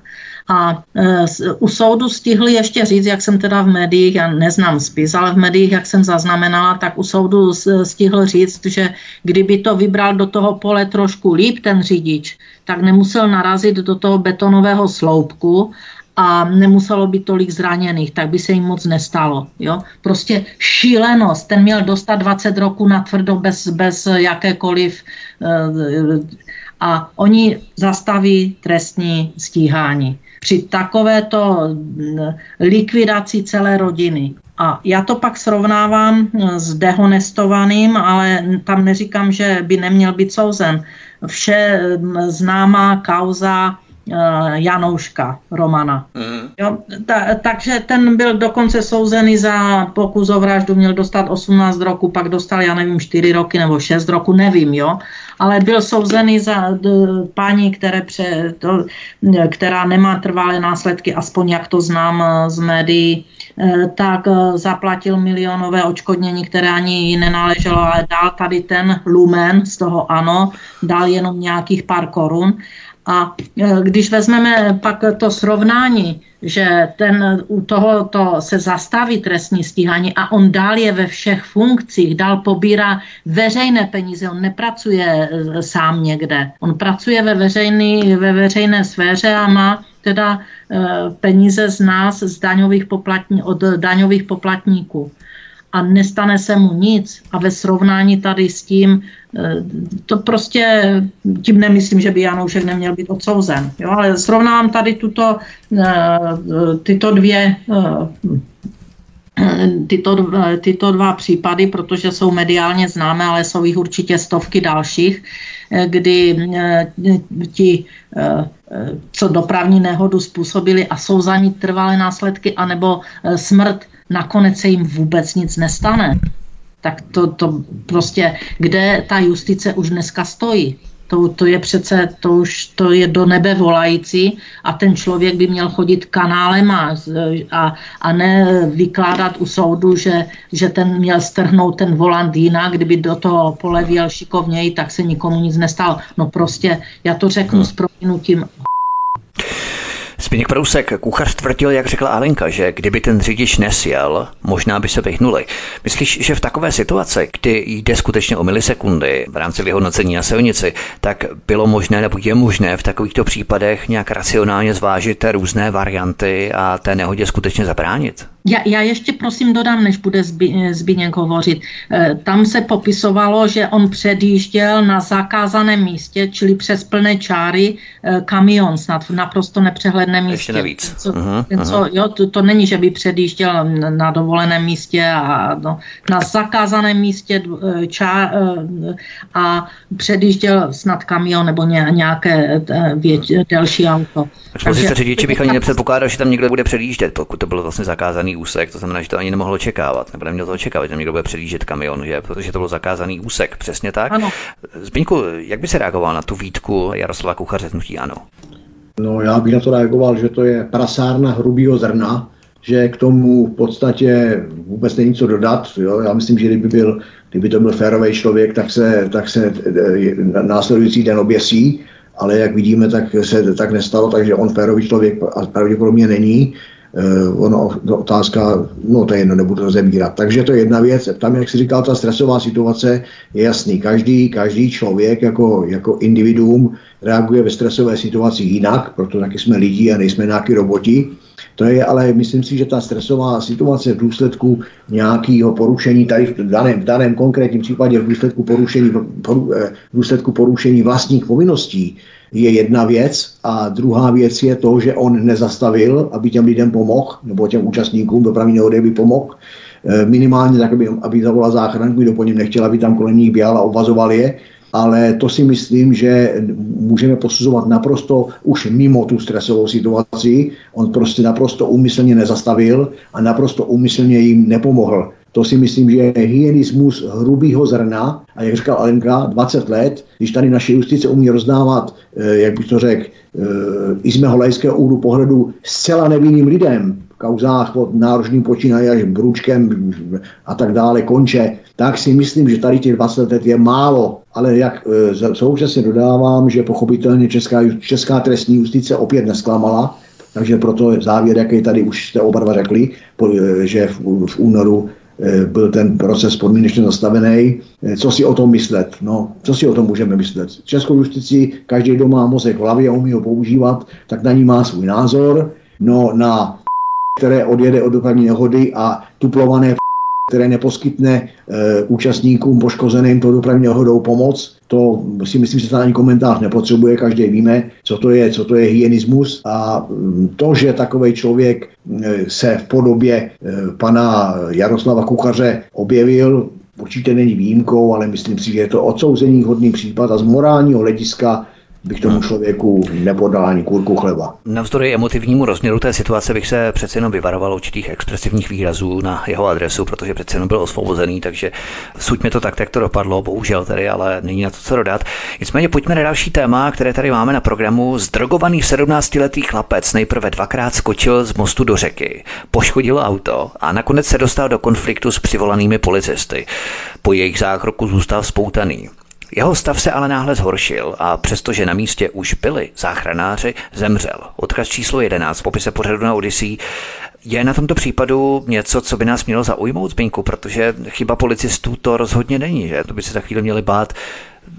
A e, u soudu stihli ještě říct, jak jsem teda v médiích, já neznám spis, ale v médiích, jak jsem zaznamenala, tak u soudu stihl říct, že kdyby to vybral do toho pole trošku líp ten řidič, tak nemusel narazit do toho betonového sloupku a nemuselo být tolik zraněných, tak by se jim moc nestalo. Jo? Prostě šílenost. Ten měl dostat 20 roků na tvrdo bez, bez jakékoliv e, a oni zastaví trestní stíhání při takovéto mm, likvidaci celé rodiny. A já to pak srovnávám mm, s dehonestovaným, ale tam neříkám, že by neměl být souzen. Vše známá kauza eh, Janouška Romana. Mm. Jo, ta, takže ten byl dokonce souzený za pokus o vraždu, měl dostat 18 roku, pak dostal, já nevím, 4 roky nebo 6 roku, nevím, jo ale byl souzený za paní, které pře, to, která nemá trvalé následky, aspoň jak to znám eh, z médií, eh, tak eh, zaplatil milionové očkodnění, které ani jí nenáleželo, ale dal tady ten lumen, z toho ano, dal jenom nějakých pár korun. A když vezmeme pak to srovnání, že ten, u toho to se zastaví trestní stíhání a on dál je ve všech funkcích, dál pobírá veřejné peníze, on nepracuje e, sám někde. On pracuje ve, veřejný, ve veřejné sféře a má teda e, peníze z nás, z daňových poplatní, od daňových poplatníků a nestane se mu nic. A ve srovnání tady s tím, eh, to prostě, tím nemyslím, že by Janoušek neměl být odsouzen. Jo? Ale srovnám tady tuto, eh, tyto dvě eh, tyto, tyto dva případy, protože jsou mediálně známé, ale jsou jich určitě stovky dalších, kdy ti, co dopravní nehodu způsobili a jsou za ní trvalé následky, anebo smrt nakonec se jim vůbec nic nestane. Tak to, to prostě, kde ta justice už dneska stojí? To, to je přece, to už to je do nebe volající a ten člověk by měl chodit kanálem a, a, a ne vykládat u soudu, že, že ten měl strhnout ten volant jinak, kdyby do toho pole věl šikovněji, tak se nikomu nic nestalo. No prostě, já to řeknu hmm. s prominutím, Zbigněk Prousek, kuchař tvrdil, jak řekla Alenka, že kdyby ten řidič nesjel, možná by se vyhnuli. Myslíš, že v takové situaci, kdy jde skutečně o milisekundy v rámci vyhodnocení na silnici, tak bylo možné nebo je možné v takovýchto případech nějak racionálně zvážit různé varianty a té nehodě skutečně zabránit? Já, já ještě prosím dodám, než bude Zbigněk hovořit. E, tam se popisovalo, že on předjížděl na zakázaném místě, čili přes plné čáry, e, kamion snad v naprosto nepřehledném místě. Ještě navíc. Co, uh-huh, co, jo, to, to není, že by předjížděl na dovoleném místě a no, na zakázaném místě e, čá, a předjížděl snad kamion nebo nějaké věč, delší auto. Takže, Takže řidiči bych ani nepředpokládal, že tam někdo bude předjíždět, pokud to bylo vlastně zakázaný úsek, to znamená, že to ani nemohlo očekávat, nebo neměl to očekávat, že někdo bude předjíždět kamion, že? protože to byl zakázaný úsek, přesně tak. Ano. Zbyňku, jak by se reagoval na tu výtku Jaroslava Kuchaře hnutí Ano? No já bych na to reagoval, že to je prasárna hrubého zrna, že k tomu v podstatě vůbec není co dodat. Jo? Já myslím, že kdyby, byl, kdyby to byl férový člověk, tak se, tak se eh, následující den oběsí, ale jak vidíme, tak se tak nestalo, takže on férový člověk pravděpodobně není. Uh, ono, no, otázka, no to je jedno, nebudu to zabírat. Takže to je jedna věc. Tam, jak si říkal, ta stresová situace je jasný. Každý, každý člověk jako, jako individuum reaguje ve stresové situaci jinak, proto taky jsme lidi a nejsme nějaký roboti. To je ale, myslím si, že ta stresová situace v důsledku nějakého porušení, tady v daném, v daném konkrétním případě v důsledku porušení, eh, v důsledku porušení vlastních povinností, je jedna věc a druhá věc je to, že on nezastavil, aby těm lidem pomohl, nebo těm účastníkům dopravní nehody by pomohl, eh, minimálně tak, aby, aby zavolal záchranku, kdo po něm nechtěl, aby tam kolem nich běhal a obvazoval je, ale to si myslím, že můžeme posuzovat naprosto už mimo tu stresovou situaci. On prostě naprosto úmyslně nezastavil a naprosto úmyslně jim nepomohl. To si myslím, že je hygienismus hrubého zrna a jak říkal Alenka, 20 let, když tady naše justice umí rozdávat, eh, jak bych to řekl, eh, i z mého lajského úhlu pohledu zcela nevinným lidem, v kauzách od náročným počínají až brůčkem a tak dále konče, tak si myslím, že tady těch 20 let je málo. Ale jak e, současně dodávám, že pochopitelně česká, česká trestní justice opět nesklamala, takže proto závěr, jaký tady už jste oba dva řekli, že v, v únoru byl ten proces podmínečně zastavený. Co si o tom myslet? No, co si o tom můžeme myslet? Českou justici každý, kdo má mozek v hlavě a umí ho používat, tak na ní má svůj názor. No, na které odjede od dopravní nehody a tuplované které neposkytne e, účastníkům poškozeným to dopravně hodou pomoc. To si myslím, že ani komentář nepotřebuje, každý víme, co to je, co to je hygienismus a mm, to, že takový člověk e, se v podobě e, pana Jaroslava Kuchaře objevil, určitě není výjimkou, ale myslím si, že je to odsouzení hodný případ a z morálního hlediska bych tomu člověku nepodal ani kurku chleba. Navzdory emotivnímu rozměru té situace bych se přece jenom vyvaroval určitých expresivních výrazů na jeho adresu, protože přece jenom byl osvobozený, takže suďme to tak, jak to dopadlo, bohužel tedy, ale není na to co dodat. Nicméně pojďme na další téma, které tady máme na programu. Zdrogovaný 17-letý chlapec nejprve dvakrát skočil z mostu do řeky, poškodil auto a nakonec se dostal do konfliktu s přivolanými policisty. Po jejich zákroku zůstal spoutaný. Jeho stav se ale náhle zhoršil a přestože na místě už byli záchranáři, zemřel. Odkaz číslo 11 v popise pořadu na Odyssey je na tomto případu něco, co by nás mělo zaujmout, Zbyňku, protože chyba policistů to rozhodně není, že? To by se za chvíli měli bát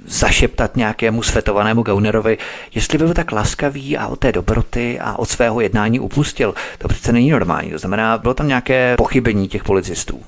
zašeptat nějakému svetovanému gaunerovi, jestli byl tak laskavý a od té dobroty a od svého jednání upustil. To přece není normální. To znamená, bylo tam nějaké pochybení těch policistů.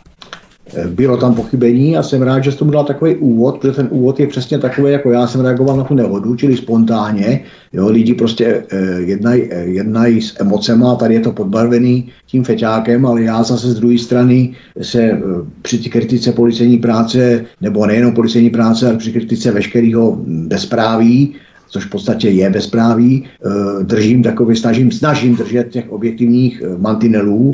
Bylo tam pochybení a jsem rád, že tomu dal takový úvod, protože ten úvod je přesně takový, jako já jsem reagoval na tu nehodu, čili spontánně. Jo, lidi prostě eh, jednají eh, jednaj s emocema, tady je to podbarvený tím feťákem, ale já zase z druhé strany se eh, při kritice policejní práce, nebo nejenom policejní práce, ale při kritice veškerého bezpráví, což v podstatě je bezpráví, držím takový, snažím, snažím držet těch objektivních mantinelů,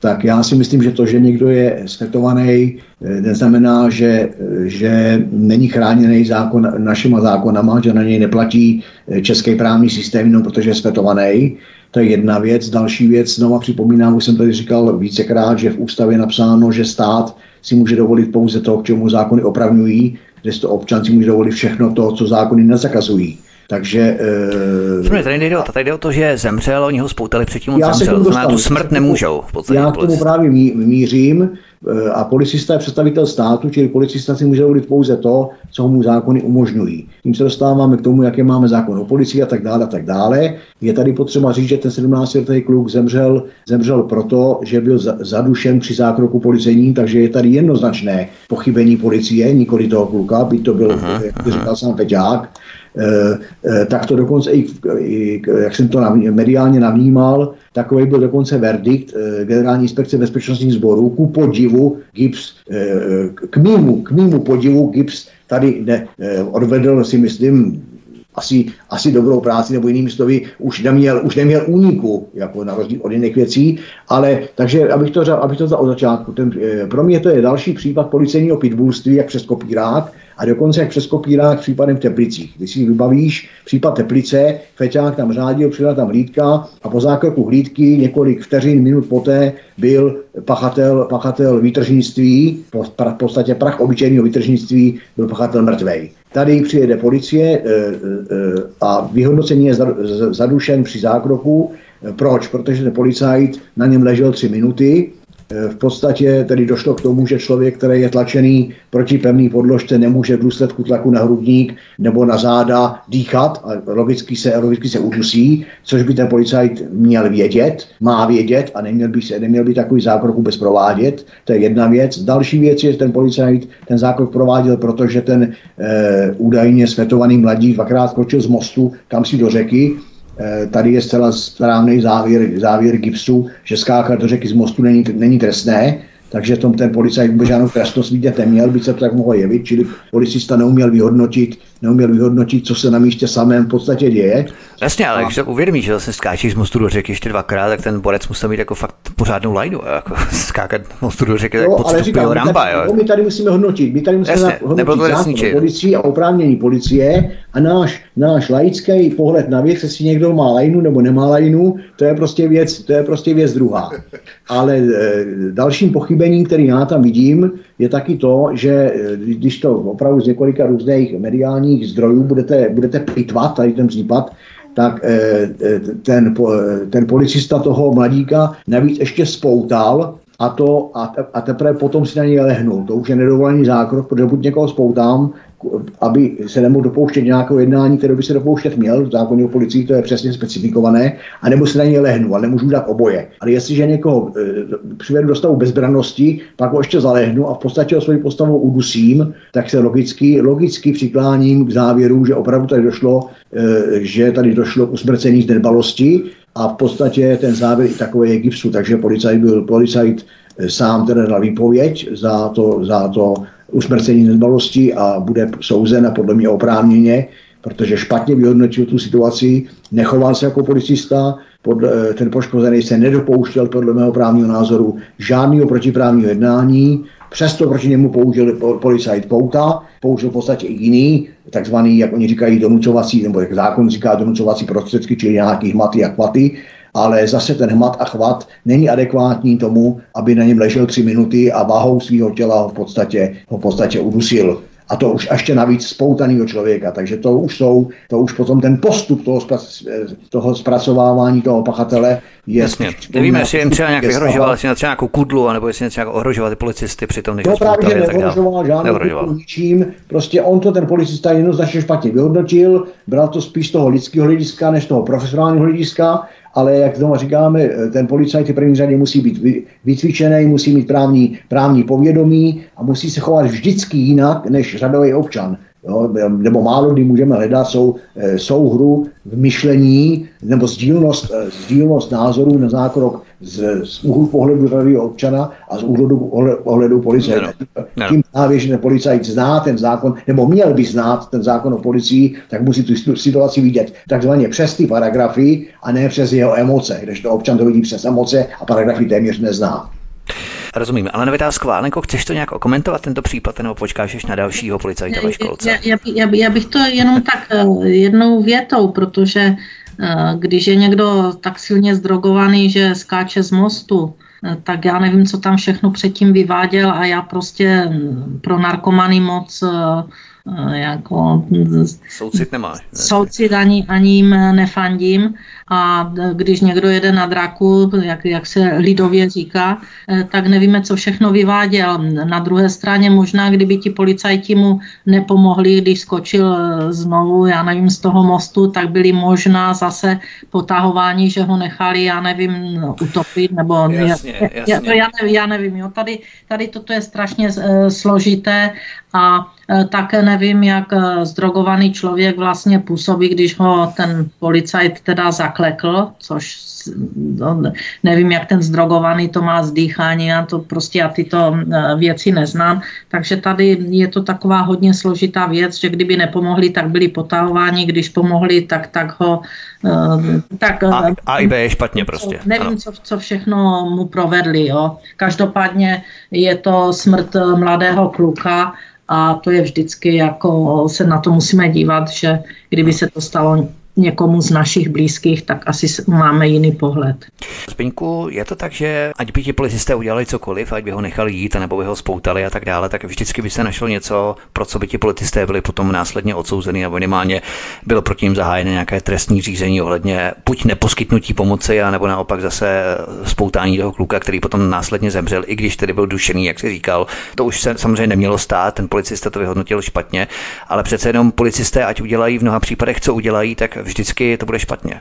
tak já si myslím, že to, že někdo je svetovaný, eh, neznamená, že, eh, že není chráněný zákon, našima zákonama, že na něj neplatí eh, český právní systém, jenom protože je svetovaný. To je jedna věc. Další věc, znova připomínám, už jsem tady říkal vícekrát, že v ústavě je napsáno, že stát si může dovolit pouze to, k čemu zákony opravňují, že to občan si může dovolit všechno to, co zákony nezakazují. Takže... Uh, tady, nejde o to, tady jde o to, že zemřel, oni ho spoutali předtím, on zemřel. To znamená, tu smrt nemůžou. V podstatě já k tomu právě mířím eh, a policista je představitel státu, čili policista si může dovolit pouze to, co mu zákony umožňují. Tím se dostáváme k tomu, jaké máme zákon o policii a tak dále a tak dále. Je tady potřeba říct, že ten 17-letý kluk zemřel, zemřel proto, že byl zadušen při zákroku policejním, takže je tady jednoznačné pochybení policie, nikoli toho kluka, by to byl, jak říkal sám Peťák, tak to dokonce i, i jak jsem to mediálně navnímal, takový byl dokonce verdikt eh, generální inspekce bezpečnostních sborů. Ku podivu GIPS, k mýmu, k mýmu podivu GIPS tady ne, odvedl si myslím asi, asi dobrou práci, nebo jinými slovy, už neměl, už neměl úniku, jako na rozdíl od jiných věcí, ale takže, abych to, abych to od začátku, ten, eh, pro mě to je další případ policejního pitbullství, jak přes kopírák, a dokonce jak přes kopírák případem v Teplicích. Když si vybavíš případ Teplice, Feťák tam řádil, přidal tam hlídka a po zákroku hlídky několik vteřin, minut poté byl pachatel, pachatel výtržnictví, v podstatě prach obyčejného výtržnictví, byl pachatel mrtvej. Tady přijede policie e, e, a vyhodnocení je zadušen při zákroku. Proč? Protože ten policajt na něm ležel tři minuty, v podstatě tedy došlo k tomu, že člověk, který je tlačený proti pevný podložce, nemůže v důsledku tlaku na hrudník nebo na záda dýchat a logicky se, logicky se udusí, což by ten policajt měl vědět, má vědět a neměl by, se, neměl by takový zákrok vůbec provádět. To je jedna věc. Další věc je, že ten policajt ten zákrok prováděl, protože ten e, údajně světovaný mladík dvakrát skočil z mostu kam si do řeky Eh, tady je zcela správný závěr, závěr gipsu, že skákat do řeky z mostu není, není trestné, takže tom ten policajt vůbec žádnou trestnost vidět neměl, by se to tak mohlo jevit, čili policista neuměl vyhodnotit, neuměl vyhodnotit, co se na místě samém v podstatě děje. Jasně, ale a... když se uvědomíš, že vlastně skáčíš z mostu do řeky ještě dvakrát, tak ten borec musel mít jako fakt pořádnou lajdu, jako skákat z mostu do řeky, tak ale říkám, ramba, my, tady, jo. my tady musíme hodnotit, my tady musíme Jasně, hodnotit zákon policii a oprávnění policie a náš, náš laický pohled na věc, jestli někdo má lajnu nebo nemá lajnu, to je prostě věc, to je prostě věc druhá. Ale e, dalším pochybením, který já tam vidím, je taky to, že e, když to opravdu z několika různých mediálních zdrojů budete, budete pitvat, tady ten případ, tak e, e, ten, ten policista toho mladíka navíc ještě spoutal a, to, a, te, a teprve potom si na něj lehnul. To už je nedovolený zákrok, protože buď někoho spoutám, aby se nemohl dopouštět nějakého jednání, které by se dopouštět měl, v zákoně o policii to je přesně specifikované, a nebo se na něj lehnu, ale nemůžu dát oboje. Ale jestliže někoho e, přivedu do stavu bezbrannosti, pak ho ještě zalehnu a v podstatě o svoji postavu udusím, tak se logicky, logicky přikláním k závěru, že opravdu tady došlo, e, že tady došlo k usmrcení z nedbalosti a v podstatě ten závěr i takový je gipsu, takže policajt byl policajt e, sám teda dal výpověď za to, za to usmrcení nedbalosti a bude souzen a podle mě oprávněně, protože špatně vyhodnotil tu situaci, nechoval se jako policista, podle, eh, ten poškozený se nedopouštěl podle mého právního názoru žádného protiprávního jednání, přesto proti němu použil policajt pouta, použil v podstatě i jiný, takzvaný, jak oni říkají, donucovací, nebo jak zákon říká, donucovací prostředky, čili nějaký hmaty a kvaty, ale zase ten hmat a chvat není adekvátní tomu, aby na něm ležel tři minuty a váhou svého těla ho v podstatě, ho v podstatě udusil. A to už ještě navíc spoutaného člověka. Takže to už jsou, to už potom ten postup toho, toho zpracovávání toho pachatele je... Jasně. Nevíme, jestli jim třeba nějak vyhrožoval, jestli třeba nějakou kudlu, nebo jestli něco ohrožovat ty policisty při tom, než To právě, že neohrožoval žádnou ničím. Prostě on to ten policista jednoznačně špatně vyhodnotil, bral to spíš z toho lidského hlediska, než toho profesionálního hlediska ale jak znovu říkáme, ten policajt v první řadě musí být vycvičený, musí mít právní, právní povědomí a musí se chovat vždycky jinak než řadový občan. Jo, nebo málo kdy můžeme hledat sou, eh, souhru v myšlení nebo sdílnost, eh, sdílnost názorů na zákrok z, z úhlu pohledu řadového občana a z úhlu pohledu policie. No, no. Tím právě, že ten policajt zná ten zákon, nebo měl by znát ten zákon o policii, tak musí tu situaci vidět takzvaně přes ty paragrafy a ne přes jeho emoce, když to občan to vidí přes emoce a paragrafy téměř nezná. Rozumím. Ale Nevitásková, Alenko, chceš to nějak okomentovat, tento případ, nebo počkáš ještě na dalšího policajta ve školce? Já, já, já, já bych to jenom tak eh, jednou větou, protože eh, když je někdo tak silně zdrogovaný, že skáče z mostu, eh, tak já nevím, co tam všechno předtím vyváděl a já prostě mm, pro narkomany moc jako soucit nemáš. Soucit ani, ani jim nefandím a když někdo jede na draku, jak, jak se lidově říká, eh, tak nevíme, co všechno vyváděl. Na druhé straně možná, kdyby ti policajti mu nepomohli, když skočil eh, znovu, já nevím, z toho mostu, tak byli možná zase potahování, že ho nechali, já nevím, utopit, nebo jasně, jasně. Já, já, nevím, já nevím jo. Tady, tady toto je strašně uh, složité a e, také nevím, jak e, zdrogovaný člověk vlastně působí, když ho ten policajt teda zaklekl, což no, nevím, jak ten zdrogovaný to má zdýchání, já to prostě já tyto e, věci neznám, takže tady je to taková hodně složitá věc, že kdyby nepomohli, tak byli potahováni, když pomohli, tak, tak ho tak, a, a i B je špatně prostě. Co, nevím, co, co všechno mu provedli. Jo. Každopádně je to smrt mladého kluka a to je vždycky jako se na to musíme dívat, že kdyby se to stalo někomu z našich blízkých, tak asi máme jiný pohled. Zbyňku, je to tak, že ať by ti policisté udělali cokoliv, ať by ho nechali jít, nebo by ho spoutali a tak dále, tak vždycky by se našlo něco, pro co by ti policisté byli potom následně odsouzeni, nebo minimálně bylo proti ním zahájené nějaké trestní řízení ohledně buď neposkytnutí pomoci, a nebo naopak zase spoutání toho kluka, který potom následně zemřel, i když tedy byl dušený, jak si říkal. To už se samozřejmě nemělo stát, ten policista to vyhodnotil špatně, ale přece jenom policisté, ať udělají v mnoha případech, co udělají, tak vždycky to bude špatně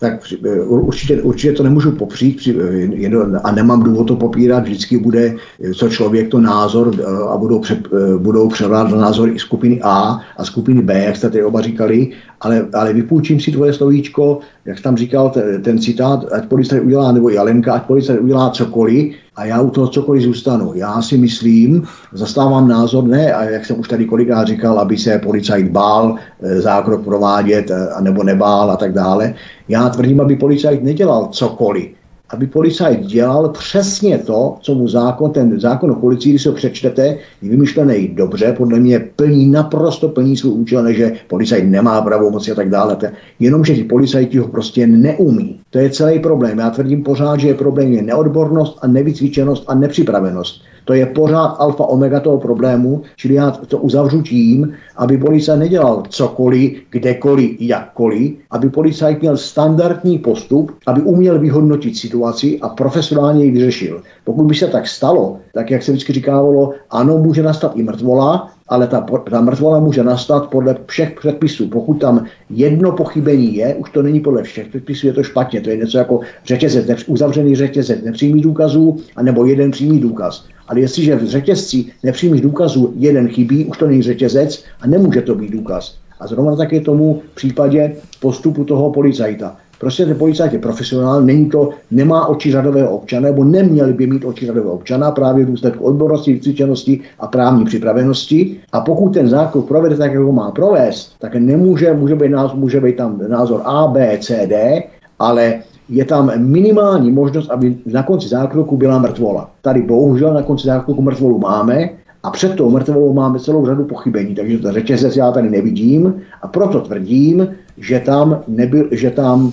tak eh, určitě, určitě to nemůžu popřít eh, a nemám důvod to popírat. Vždycky bude eh, co člověk to názor a budou, pře, budou převládat názory skupiny A a skupiny B, jak jste tady oba říkali, ale, ale vypůjčím si tvoje slovíčko, jak tam říkal ten, ten citát, ať policajt udělá, nebo i Alenka, ať policajt udělá cokoliv, a já u toho cokoliv zůstanu. Já si myslím, zastávám názor, ne, a jak jsem už tady kolikrát říkal, aby se policajt bál e, zákrok provádět, e, nebo nebál a tak dále. Já tvrdím, aby policajt nedělal cokoliv aby policajt dělal přesně to, co mu zákon, ten zákon o policii, když se ho přečtete, je vymyšlený dobře, podle mě plní, naprosto plní svůj účel, že policajt nemá pravomoci a tak dále. Jenomže ti policajti ho prostě neumí. To je celý problém. Já tvrdím pořád, že je problém je neodbornost a nevycvičenost a nepřipravenost. To je pořád alfa omega toho problému, čili já to uzavřu tím, aby policajt nedělal cokoliv, kdekoliv, jakkoliv, aby policajt měl standardní postup, aby uměl vyhodnotit situaci a profesionálně ji vyřešil. Pokud by se tak stalo, tak jak se vždycky říkávalo, ano, může nastat i mrtvola, ale ta, ta mrtvola může nastat podle všech předpisů. Pokud tam jedno pochybení je, už to není podle všech předpisů, je to špatně. To je něco jako řetězec, uzavřený řetězec nepřímých důkazů, anebo jeden přímý důkaz. Ale jestliže v řetězci nepřímých důkazů jeden chybí, už to není řetězec a nemůže to být důkaz. A zrovna tak je tomu v případě postupu toho policajta. Prostě ten policajt je profesionál, není to, nemá oči řadového občana, nebo neměli by mít oči řadového občana právě v důsledku odbornosti, vycvičenosti a právní připravenosti. A pokud ten zákon provede tak, jak ho má provést, tak nemůže, může být, názor, může být tam názor A, B, C, D, ale je tam minimální možnost, aby na konci zákroku byla mrtvola. Tady bohužel na konci zákroku mrtvolu máme a před tou mrtvolou máme celou řadu pochybení, takže to řetězec já tady nevidím a proto tvrdím, že tam, nebyl, že tam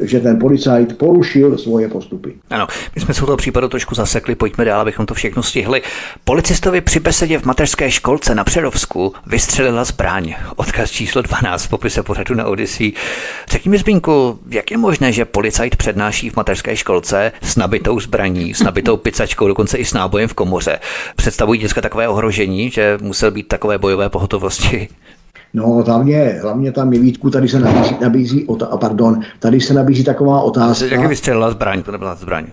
že ten policajt porušil svoje postupy. Ano, my jsme se u toho případu trošku zasekli, pojďme dál, abychom to všechno stihli. Policistovi při besedě v mateřské školce na Přerovsku vystřelila zbraň. Odkaz číslo 12 v popise pořadu na Odyssey. Řekni mi, Zbínku, jak je možné, že policajt přednáší v mateřské školce s nabitou zbraní, s nabitou picačkou, dokonce i s nábojem v komoře? Představují dneska takové ohrožení, že musel být takové bojové pohotovosti? No, hlavně, hlavně tam je Vítku, tady se nabízí, nabízí ota, pardon, tady se nabízí taková otázka. Jak vystřelila zbraň, to nebyla zbraň.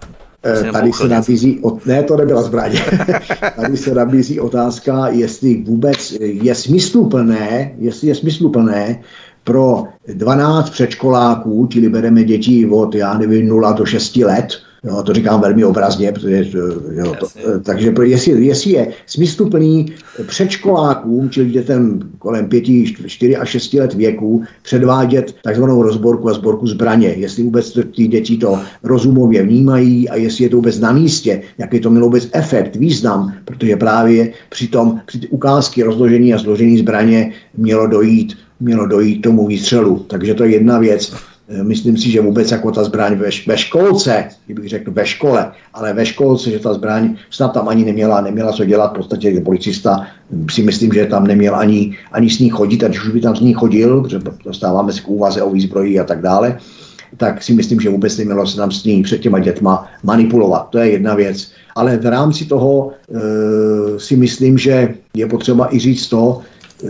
Eh, tady se nabízí, ne, to nebyla zbraň. tady se nabízí otázka, jestli vůbec je smysluplné, jestli je smysluplné pro 12 předškoláků, čili bereme děti od, já nevím, 0 do 6 let, Jo, to říkám velmi obrazně, protože, jo, to, takže jestli, jestli je smysluplný předškolákům, čili dětem kolem 5, 4 a 6 let věku, předvádět takzvanou rozborku a sborku zbraně, jestli vůbec ty děti to rozumově vnímají a jestli je to vůbec na místě, jaký to mělo vůbec efekt, význam, protože právě při tom, při ty ukázky rozložení a složení zbraně mělo dojít mělo dojít k tomu výstřelu. Takže to je jedna věc. Eh, myslím si, že vůbec jako ta zbraň ve, ve školce, kdybych řekl ve škole, ale ve školce, že ta zbraň snad tam ani neměla, neměla co dělat, v podstatě policista si myslím, že tam neměl ani, ani s ní chodit, a když už by tam s ní chodil, protože dostáváme se k úvaze o výzbroji a tak dále, tak si myslím, že vůbec nemělo se tam s ní před těma dětma manipulovat. To je jedna věc. Ale v rámci toho e, si myslím, že je potřeba i říct to,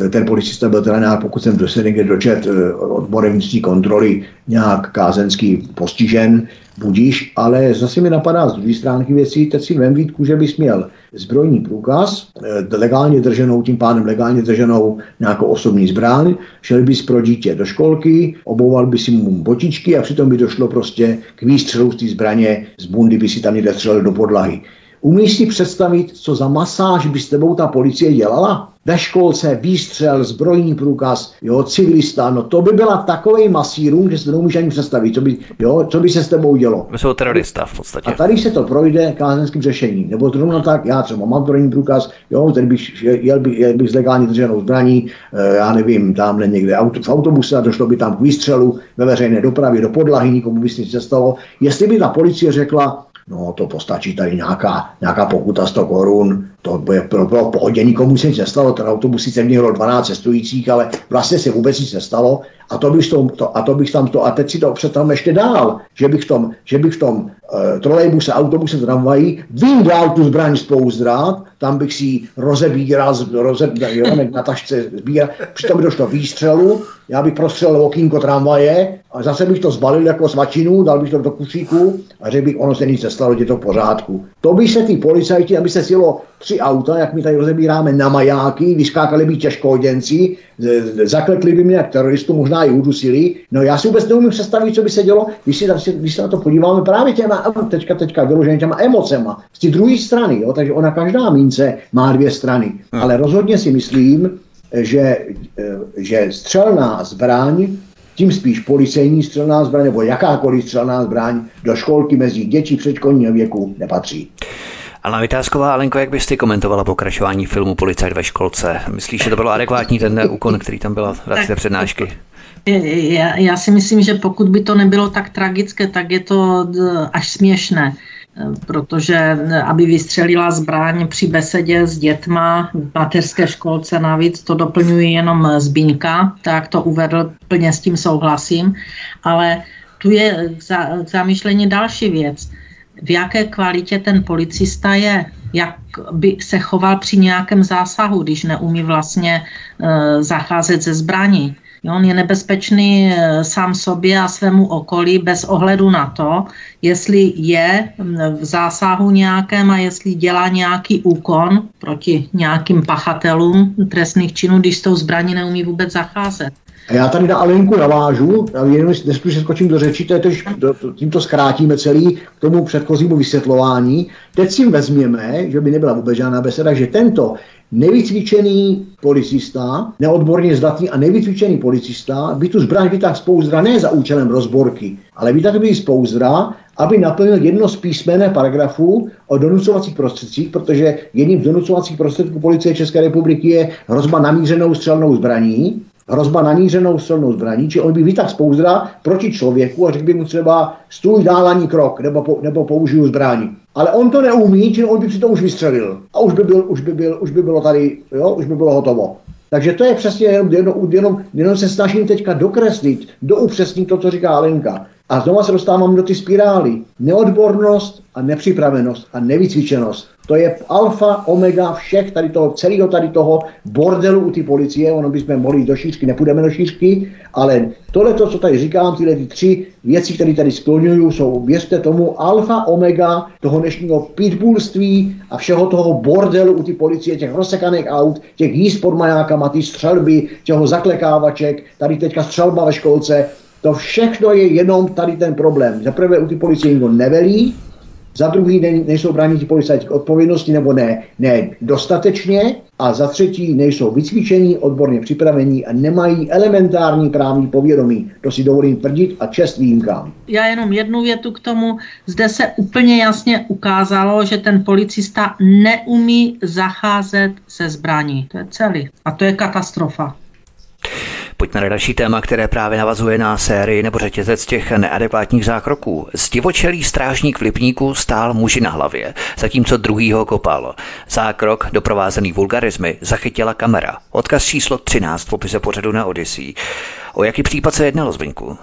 ten policista byl teda nějak, pokud jsem se někde dočet, odborem kontroly nějak kázenský postižen, budíš, ale zase mi napadá z druhé stránky věcí, teď si vem Vítku, že bys měl zbrojní průkaz, eh, legálně drženou, tím pádem legálně drženou nějakou osobní zbraň, šel bys pro dítě do školky, obouval by si mu botičky a přitom by došlo prostě k výstřelu z té zbraně, z bundy by si tam někde střelil do podlahy. Umíš si představit, co za masáž by s tebou ta policie dělala? Ve školce výstřel, zbrojní průkaz, jo, civilista, no to by byla takový masírům, že si to nemůžeš ani představit, co by, jo, co by se s tebou dělo. My jsou terorista v podstatě. A tady se to projde kázenským řešením. Nebo zrovna tak, já třeba mám zbrojní průkaz, jo, ten bych, jel, by, jel bych s legálně drženou zbraní, eh, já nevím, tamhle někde auto, v autobuse a došlo by tam k výstřelu ve veřejné dopravě do podlahy, nikomu by se nic nestalo. Jestli by ta policie řekla, no to postačí tady nějaká, nějaká pokuta 100 korun, to bude bylo, bylo pohodě, nikomu se nic nestalo, ten autobus sice mělo 12 cestujících, ale vlastně se vůbec nic nestalo a to bych, tom, to, a to bych tam to, a teď si to představím ještě dál, že bych v tom, že bych v tom uh, trolejbuse, autobuse, tramvají vyndal tu zbraň z pouzdra, tam bych si ji rozebíral, rozebíral na tašce sbíral, přitom došlo výstřelu, já bych prostřelil okýnko tramvaje a zase bych to zbalil jako svačinu, dal bych to do kusíku a řekl bych, ono se nic nestalo, je to v pořádku. To by se ty policajti, aby se sjelo auta, jak my tady rozebíráme na majáky, vyskákali by těžkoděnci, zakletli by mě jak teroristu, možná i udusili. No já si vůbec neumím představit, co by se dělo, když, si, když se na to podíváme právě těma, teďka, teďka vyloženě těma emocema, z té druhé strany, jo, takže ona každá mince má dvě strany. Hmm. Ale rozhodně si myslím, že, že střelná zbraň tím spíš policejní střelná zbraň nebo jakákoliv střelná zbraň do školky mezi děti předškolního věku nepatří. Ale Vytázková, Alenko, jak byste komentovala pokračování filmu Policajt ve školce? Myslíš, že to bylo adekvátní ten úkon, který tam byla v rámci té přednášky? Já, já si myslím, že pokud by to nebylo tak tragické, tak je to až směšné protože aby vystřelila zbraň při besedě s dětma v mateřské školce navíc, to doplňuji jenom Zbínka, tak to uvedl, plně s tím souhlasím, ale tu je k zamýšlení další věc v jaké kvalitě ten policista je, jak by se choval při nějakém zásahu, když neumí vlastně e, zacházet ze zbraní. Jo, on je nebezpečný e, sám sobě a svému okolí bez ohledu na to, jestli je v zásahu nějakém a jestli dělá nějaký úkon proti nějakým pachatelům trestných činů, když s tou zbraní neumí vůbec zacházet. A já tady na Alinku navážu, já jenom se skočím do řeči, to je tož, do, tímto zkrátíme celý k tomu předchozímu vysvětlování. Teď si vezměme, že by nebyla vůbec žádná beseda, že tento nevycvičený policista, neodborně zdatný a nevycvičený policista by tu zbraň vytáhl z pouzdra ne za účelem rozborky, ale vytáhl by z pouzdra, aby naplnil jedno z písmené paragrafů o donucovacích prostředcích, protože jedním z donucovacích prostředků policie České republiky je hrozba namířenou střelnou zbraní hrozba nanířenou silnou zbraní, či on by vytáhl z pouzdra proti člověku a řekl by mu třeba stůj dál ani krok, nebo, po, nebo použiju zbraní. Ale on to neumí, či on by to už vystřelil. A už by, byl, už by, byl, už by bylo tady, jo, už by bylo hotovo. Takže to je přesně jenom, jenom, jenom, jenom se snažím teďka dokreslit, doupřesnit to, co říká Alenka. A znovu se dostávám do ty spirály. Neodbornost a nepřipravenost a nevycvičenost. To je alfa, omega všech tady toho, celého tady toho bordelu u ty policie, ono bychom mohli jít do šířky, nepůjdeme do šířky, ale tohle, co tady říkám, tyhle ty tři věci, které tady skloňuju, jsou, věřte tomu, alfa, omega toho dnešního pitbullství a všeho toho bordelu u ty policie, těch rozsekaných aut, těch jízd pod majákama, ty střelby, těho zaklekávaček, tady teďka střelba ve školce, to všechno je jenom tady ten problém. Za prvé u ty policie nikdo nevelí, za druhý nejsou bráni ti policajti k odpovědnosti nebo ne, ne dostatečně a za třetí nejsou vycvičení, odborně připravení a nemají elementární právní povědomí. To si dovolím tvrdit a čest výjimkám. Já jenom jednu větu k tomu. Zde se úplně jasně ukázalo, že ten policista neumí zacházet se zbraní. To je celý. A to je katastrofa. Pojďme na další téma, které právě navazuje na sérii nebo řetězec těch neadekvátních zákroků. Zdivočelý strážník v Lipníku stál muži na hlavě, zatímco druhý ho kopal. Zákrok, doprovázený vulgarizmy, zachytila kamera. Odkaz číslo 13 v popise pořadu na Odyssey. O jaký případ se jednalo, Zbyňku?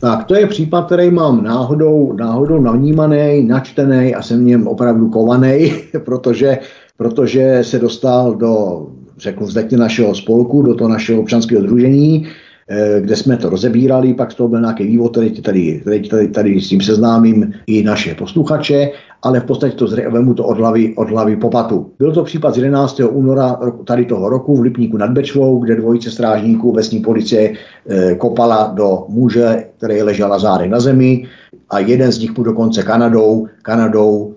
Tak to je případ, který mám náhodou, náhodou navnímaný, načtený a jsem v něm opravdu kovaný, protože, protože se dostal do řeknu, vzletně našeho spolku, do toho našeho občanského družení, Eh, kde jsme to rozebírali, pak z toho byl nějaký vývod, tady, tady, tady, tady, tady s tím seznámím i naše posluchače, ale v podstatě to vemu to od hlavy, od hlavy popatu. Byl to případ z 11. února tady toho roku v Lipníku nad Bečvou, kde dvojice strážníků obecní policie e, kopala do muže, který ležel zádech na zemi a jeden z nich mu dokonce Kanadou, Kanadou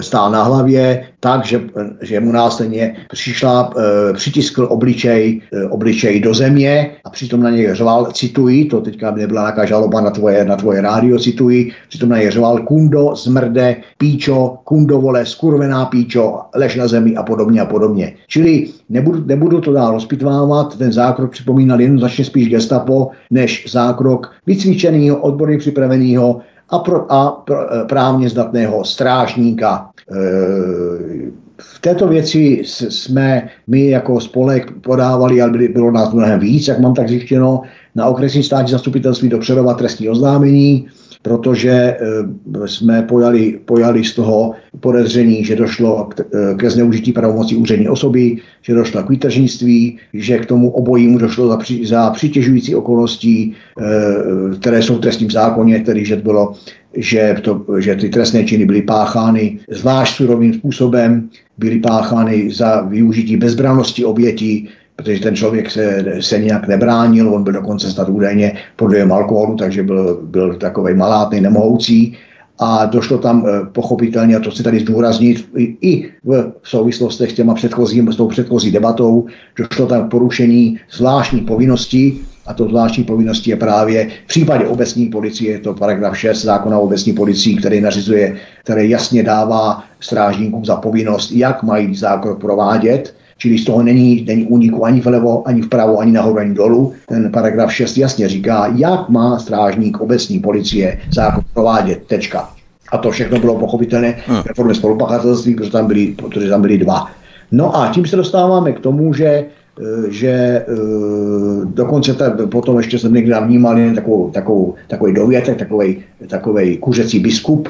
stál na hlavě, tak, že, že mu následně přišla, e, přitiskl obličej, e, obličej do země a přitom na něj řval, cituji, to teďka nebyla nějaká žaloba na tvoje, na tvoje rádio, cituji, přitom na něj řval, kundo, zmrde, píčo, kundo, vole, skurvená píčo, lež na zemi a podobně a podobně. Čili nebudu, nebudu to dál rozpitvávat, ten zákrok připomínal jednoznačně spíš gestapo, než zákrok vycvičeného, odborně připraveného a, pro, a pro, eh, právně zdatného strážníka. Eh, v této věci jsme my jako spolek podávali, ale bylo nás mnohem víc, jak mám tak zjištěno, na okresní státní zastupitelství do Přerova trestní oznámení protože eh, jsme pojali, pojali z toho podezření, že došlo eh, ke zneužití pravomocí úřední osoby, že došlo k výtržnictví, že k tomu obojímu došlo za, při, za přitěžující okolností, eh, které jsou v trestním zákoně, tedy že bylo že, to, že ty trestné činy byly páchány zvlášť surovým způsobem, byly páchány za využití bezbranosti obětí, protože ten člověk se, se nějak nebránil, on byl dokonce snad údajně pod vlivem alkoholu, takže byl, byl takový malátný, nemohoucí. A došlo tam eh, pochopitelně, a to chci tady zdůraznit, i, v souvislostech s, těma předchozím, s tou předchozí debatou, došlo tam k porušení zvláštní povinnosti, a to zvláštní povinností je právě v případě obecní policie, je to paragraf 6 zákona o obecní policii, který nařizuje, který jasně dává strážníkům za povinnost, jak mají zákon provádět Čili z toho není, není úniku ani vlevo, ani vpravo, ani nahoru, ani dolů. Ten paragraf 6 jasně říká, jak má strážník obecní policie zákon provádět. Tečka. A to všechno bylo pochopitelné hmm. ve formě spolupachatelství, protože tam byli, protože tam byli dva. No a tím se dostáváme k tomu, že eh, že e, dokonce ta, potom ještě jsem někdy navnímal takovou, takovou, takový dovětek, takový, takový kuřecí biskup,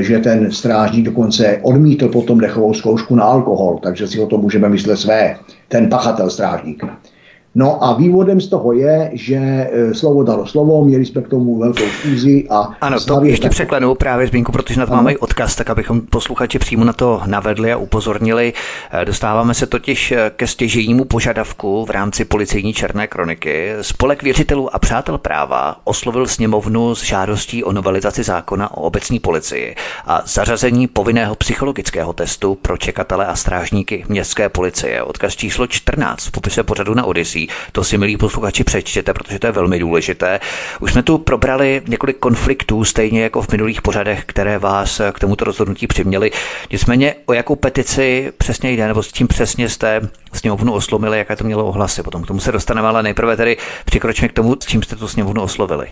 že ten strážník dokonce odmítl potom dechovou zkoušku na alkohol, takže si o to můžeme myslet své, ten pachatel strážník. No a vývodem z toho je, že e, slovo dalo slovo, měli jsme k tomu velkou schůzi a... Ano, to ještě tak... překlenu právě zmínku, protože na to máme i odkaz, tak abychom posluchači přímo na to navedli a upozornili. E, dostáváme se totiž e, ke stěžejnímu požadavku v rámci policejní černé kroniky. Spolek věřitelů a přátel práva oslovil sněmovnu s žádostí o novelizaci zákona o obecní policii a zařazení povinného psychologického testu pro čekatele a strážníky městské policie. Odkaz číslo 14 v popise pořadu na Odyssey věcí. To si, milí posluchači, přečtěte, protože to je velmi důležité. Už jsme tu probrali několik konfliktů, stejně jako v minulých pořadech, které vás k tomuto rozhodnutí přiměly. Nicméně, o jakou petici přesně jde, nebo s tím přesně jste sněmovnu oslomili, jaké to mělo ohlasy. Potom k tomu se dostaneme, ale nejprve tedy přikročme k tomu, s čím jste tu sněmovnu oslovili.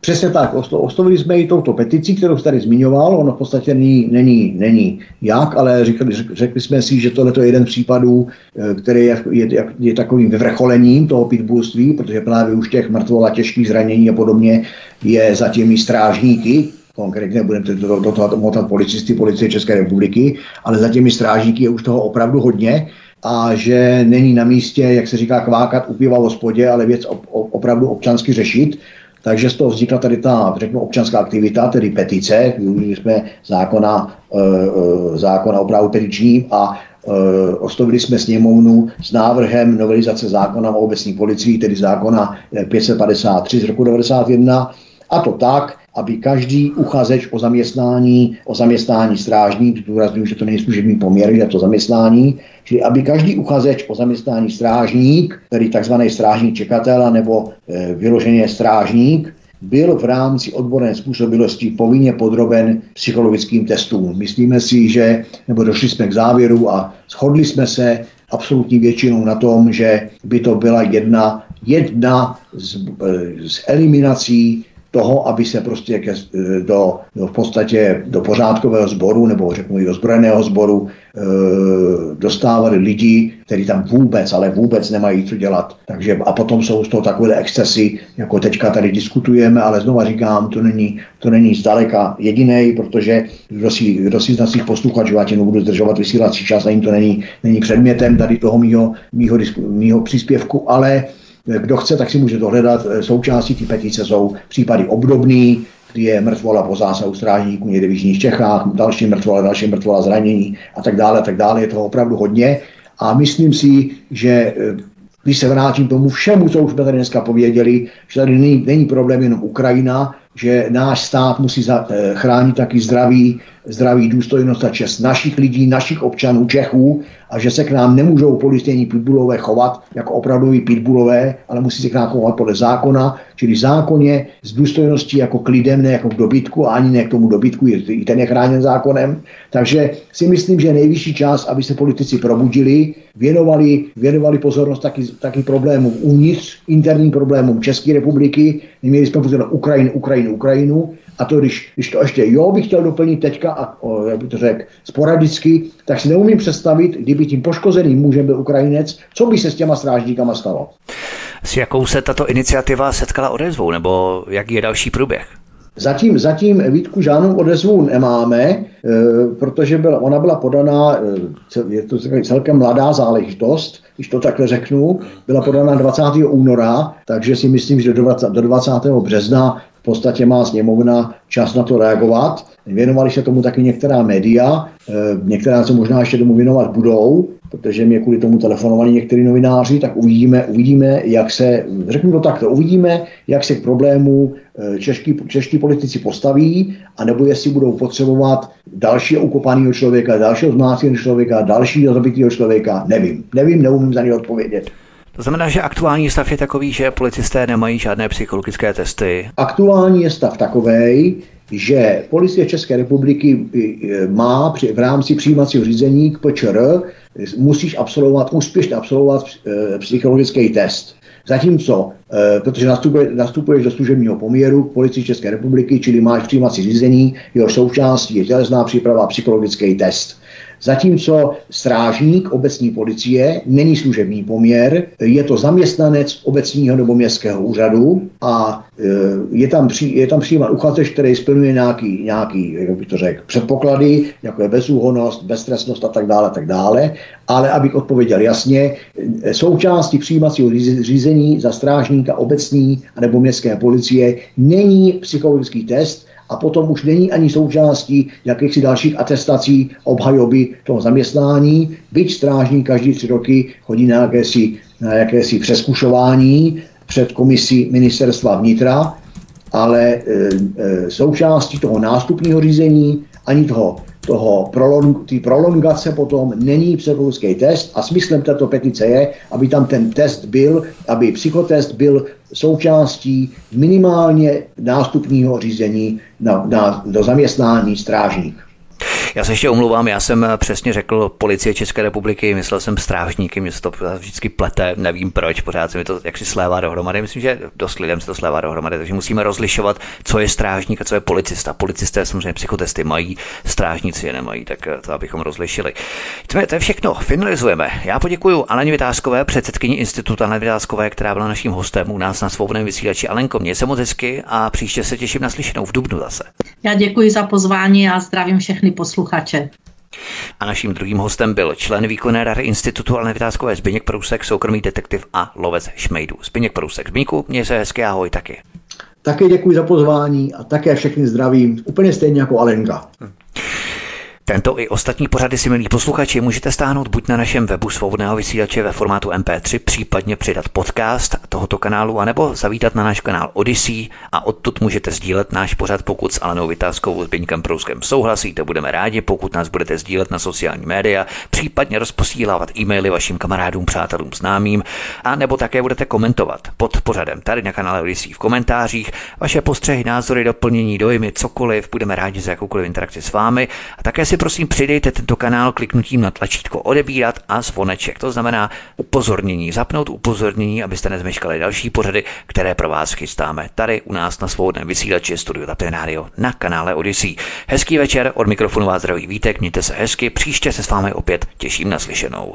Přesně tak, oslovili jsme i touto petici, kterou jste tady zmiňoval, ono v podstatě není, není, není jak, ale řekli, řekli jsme si, že tohle je jeden z případů, eh, který je, je, je takovým vyvrcholením toho pitbullství, protože právě už těch mrtvol a těžkých zranění a podobně je za těmi strážníky, konkrétně nebudeme do, do toho motat policisty policie České republiky, ale za těmi strážníky je už toho opravdu hodně a že není na místě, jak se říká, kvákat u piva v hospodě, ale věc op, opravdu občansky řešit. Takže z toho vznikla tady ta, řeknu, občanská aktivita, tedy petice, využili jsme zákona, e, e, zákona o právu petičním a e, oslovili jsme sněmovnu s návrhem novelizace zákona o obecní policii, tedy zákona 553 z roku 1991, a to tak, aby každý uchazeč o zaměstnání, o zaměstnání strážník, zdůraznuju, že to není služební poměr, je to zaměstnání, čili aby každý uchazeč o zaměstnání strážník, tedy takzvaný strážník čekatel nebo e, vyloženě strážník, byl v rámci odborné způsobilosti povinně podroben psychologickým testům. Myslíme si, že, nebo došli jsme k závěru a shodli jsme se absolutní většinou na tom, že by to byla jedna, jedna z, e, z eliminací toho, aby se prostě ke, do, do v podstatě do pořádkového sboru nebo řeknu i ozbrojeného sboru e, dostávali lidi, kteří tam vůbec, ale vůbec nemají co dělat. Takže a potom jsou z toho takové excesy, jako teďka tady diskutujeme, ale znova říkám, to není, to není zdaleka jediný, protože kdo si, kdo si z našich posluchačů, já tě nebudu zdržovat vysílací čas, ani to není, není předmětem tady toho mýho, mýho, mýho příspěvku, ale kdo chce, tak si může dohledat. Součástí té petice jsou případy obdobný, kdy je mrtvola po zásahu strážníků někde v Jižních Čechách, další mrtvola, další mrtvola zranění a tak dále, tak dále. Je to opravdu hodně. A myslím si, že eh, když se vrátím tomu všemu, co už jsme tady dneska pověděli, že tady není, není problém jenom Ukrajina, že náš stát musí za, eh, chránit taky zdraví, zdraví, důstojnost a čest našich lidí, našich občanů, Čechů a že se k nám nemůžou policejní pitbullové chovat jako opravdoví pitbullové, ale musí se k nám chovat podle zákona, čili zákoně s důstojností jako k lidem, ne jako k dobytku, a ani ne k tomu dobytku, i ten je chráněn zákonem. Takže si myslím, že je nejvyšší čas, aby se politici probudili, věnovali, věnovali pozornost taky, taky problémům uvnitř, interním problémům České republiky, neměli jsme pozornost Ukrajinu, Ukrajinu, Ukrajinu, a to, když, když to ještě jo bych chtěl doplnit teďka, a o, jak bych to řekl, sporadicky, tak si neumím představit, kdyby tím poškozeným mužem byl Ukrajinec, co by se s těma strážníkama stalo. S jakou se tato iniciativa setkala odezvou, nebo jaký je další průběh? Zatím, zatím Vítku žádnou odezvu nemáme, e, protože byla, ona byla podaná, e, je to celkem mladá záležitost, když to takhle řeknu, byla podaná 20. února, takže si myslím, že do 20, do 20. března podstatě má sněmovna čas na to reagovat. Věnovali se tomu taky některá média, eh, některá se možná ještě tomu věnovat budou, protože mě kvůli tomu telefonovali někteří novináři, tak uvidíme, uvidíme, jak se, řeknu to takto, uvidíme, jak se k problému eh, čeští, čeští politici postaví, anebo jestli budou potřebovat dalšího ukopaného člověka, dalšího zmláceného člověka, dalšího zabitého člověka, nevím. Nevím, neumím za ně odpovědět. To znamená, že aktuální stav je takový, že policisté nemají žádné psychologické testy. Aktuální je stav takový, že policie České republiky e, má při, v rámci přijímacího řízení k PČR musíš absolvovat, úspěšně absolvovat e, psychologický test. Zatímco, e, protože nastupuje, nastupuješ do služebního poměru k policii České republiky, čili máš přijímací řízení, jeho součástí je tělesná příprava a psychologický test. Zatímco strážník obecní policie není služební poměr, je to zaměstnanec obecního nebo městského úřadu a e, je tam, při, je tam přijímat uchazeč, který splňuje nějaký, nějaký jak bych to řekl, předpoklady, jako je bezúhonost, beztrestnost a tak dále, tak dále. Ale abych odpověděl jasně, součástí přijímacího řízení za strážníka obecní nebo městské policie není psychologický test, a potom už není ani součástí jakýchsi dalších atestací obhajoby toho zaměstnání, byť strážník každý tři roky chodí na jakési, na jakési přeskušování před komisí ministerstva vnitra, ale e, e, součástí toho nástupního řízení ani toho toho prolong, tý prolongace potom není psychologický test a smyslem této petice je, aby tam ten test byl, aby psychotest byl součástí minimálně nástupního řízení na, na, do zaměstnání strážník. Já se ještě omlouvám, já jsem přesně řekl policie České republiky, myslel jsem strážníky, mě se to vždycky plete, nevím proč, pořád se mi to jaksi slévá dohromady. Myslím, že dost lidem se to slévá dohromady, takže musíme rozlišovat, co je strážník a co je policista. Policisté samozřejmě psychotesty mají, strážníci je nemají, tak to abychom rozlišili. To je všechno, finalizujeme. Já poděkuji Aleně Vytázkové, předsedkyni institutu Aleny Vytázkové, která byla naším hostem u nás na svobodném vysílači. Alenko, mě se moc hezky a příště se těším na slyšenou v Dubnu zase. Já děkuji za pozvání a zdravím všechny posluchače. A naším druhým hostem byl člen výkonné rady Institutu Aleny Vytázkové Zbyněk Prousek, soukromý detektiv a lovec šmejdů. Zbyněk Prousek. Zbyňku, měj se hezky, ahoj taky. Také děkuji za pozvání a také všechny zdravím, úplně stejně jako Alenka. Hm. Tento i ostatní pořady si milí posluchači můžete stáhnout buď na našem webu svobodného vysílače ve formátu MP3, případně přidat podcast tohoto kanálu, anebo zavítat na náš kanál Odyssey a odtud můžete sdílet náš pořad, pokud s Alenou Vytázkou s Beňkem Prouskem souhlasíte, budeme rádi, pokud nás budete sdílet na sociální média, případně rozposílávat e-maily vašim kamarádům, přátelům, známým, a nebo také budete komentovat pod pořadem tady na kanále Odyssey v komentářích. Vaše postřehy, názory, doplnění, dojmy, cokoliv, budeme rádi za jakoukoliv interakci s vámi. A také si si prosím přidejte tento kanál kliknutím na tlačítko odebírat a zvoneček. To znamená upozornění, zapnout upozornění, abyste nezmeškali další pořady, které pro vás chystáme tady u nás na svobodném vysílači Studio Tapin Radio na kanále Odyssey. Hezký večer, od mikrofonu vás zdraví Vítek, mějte se hezky, příště se s vámi opět těším na slyšenou.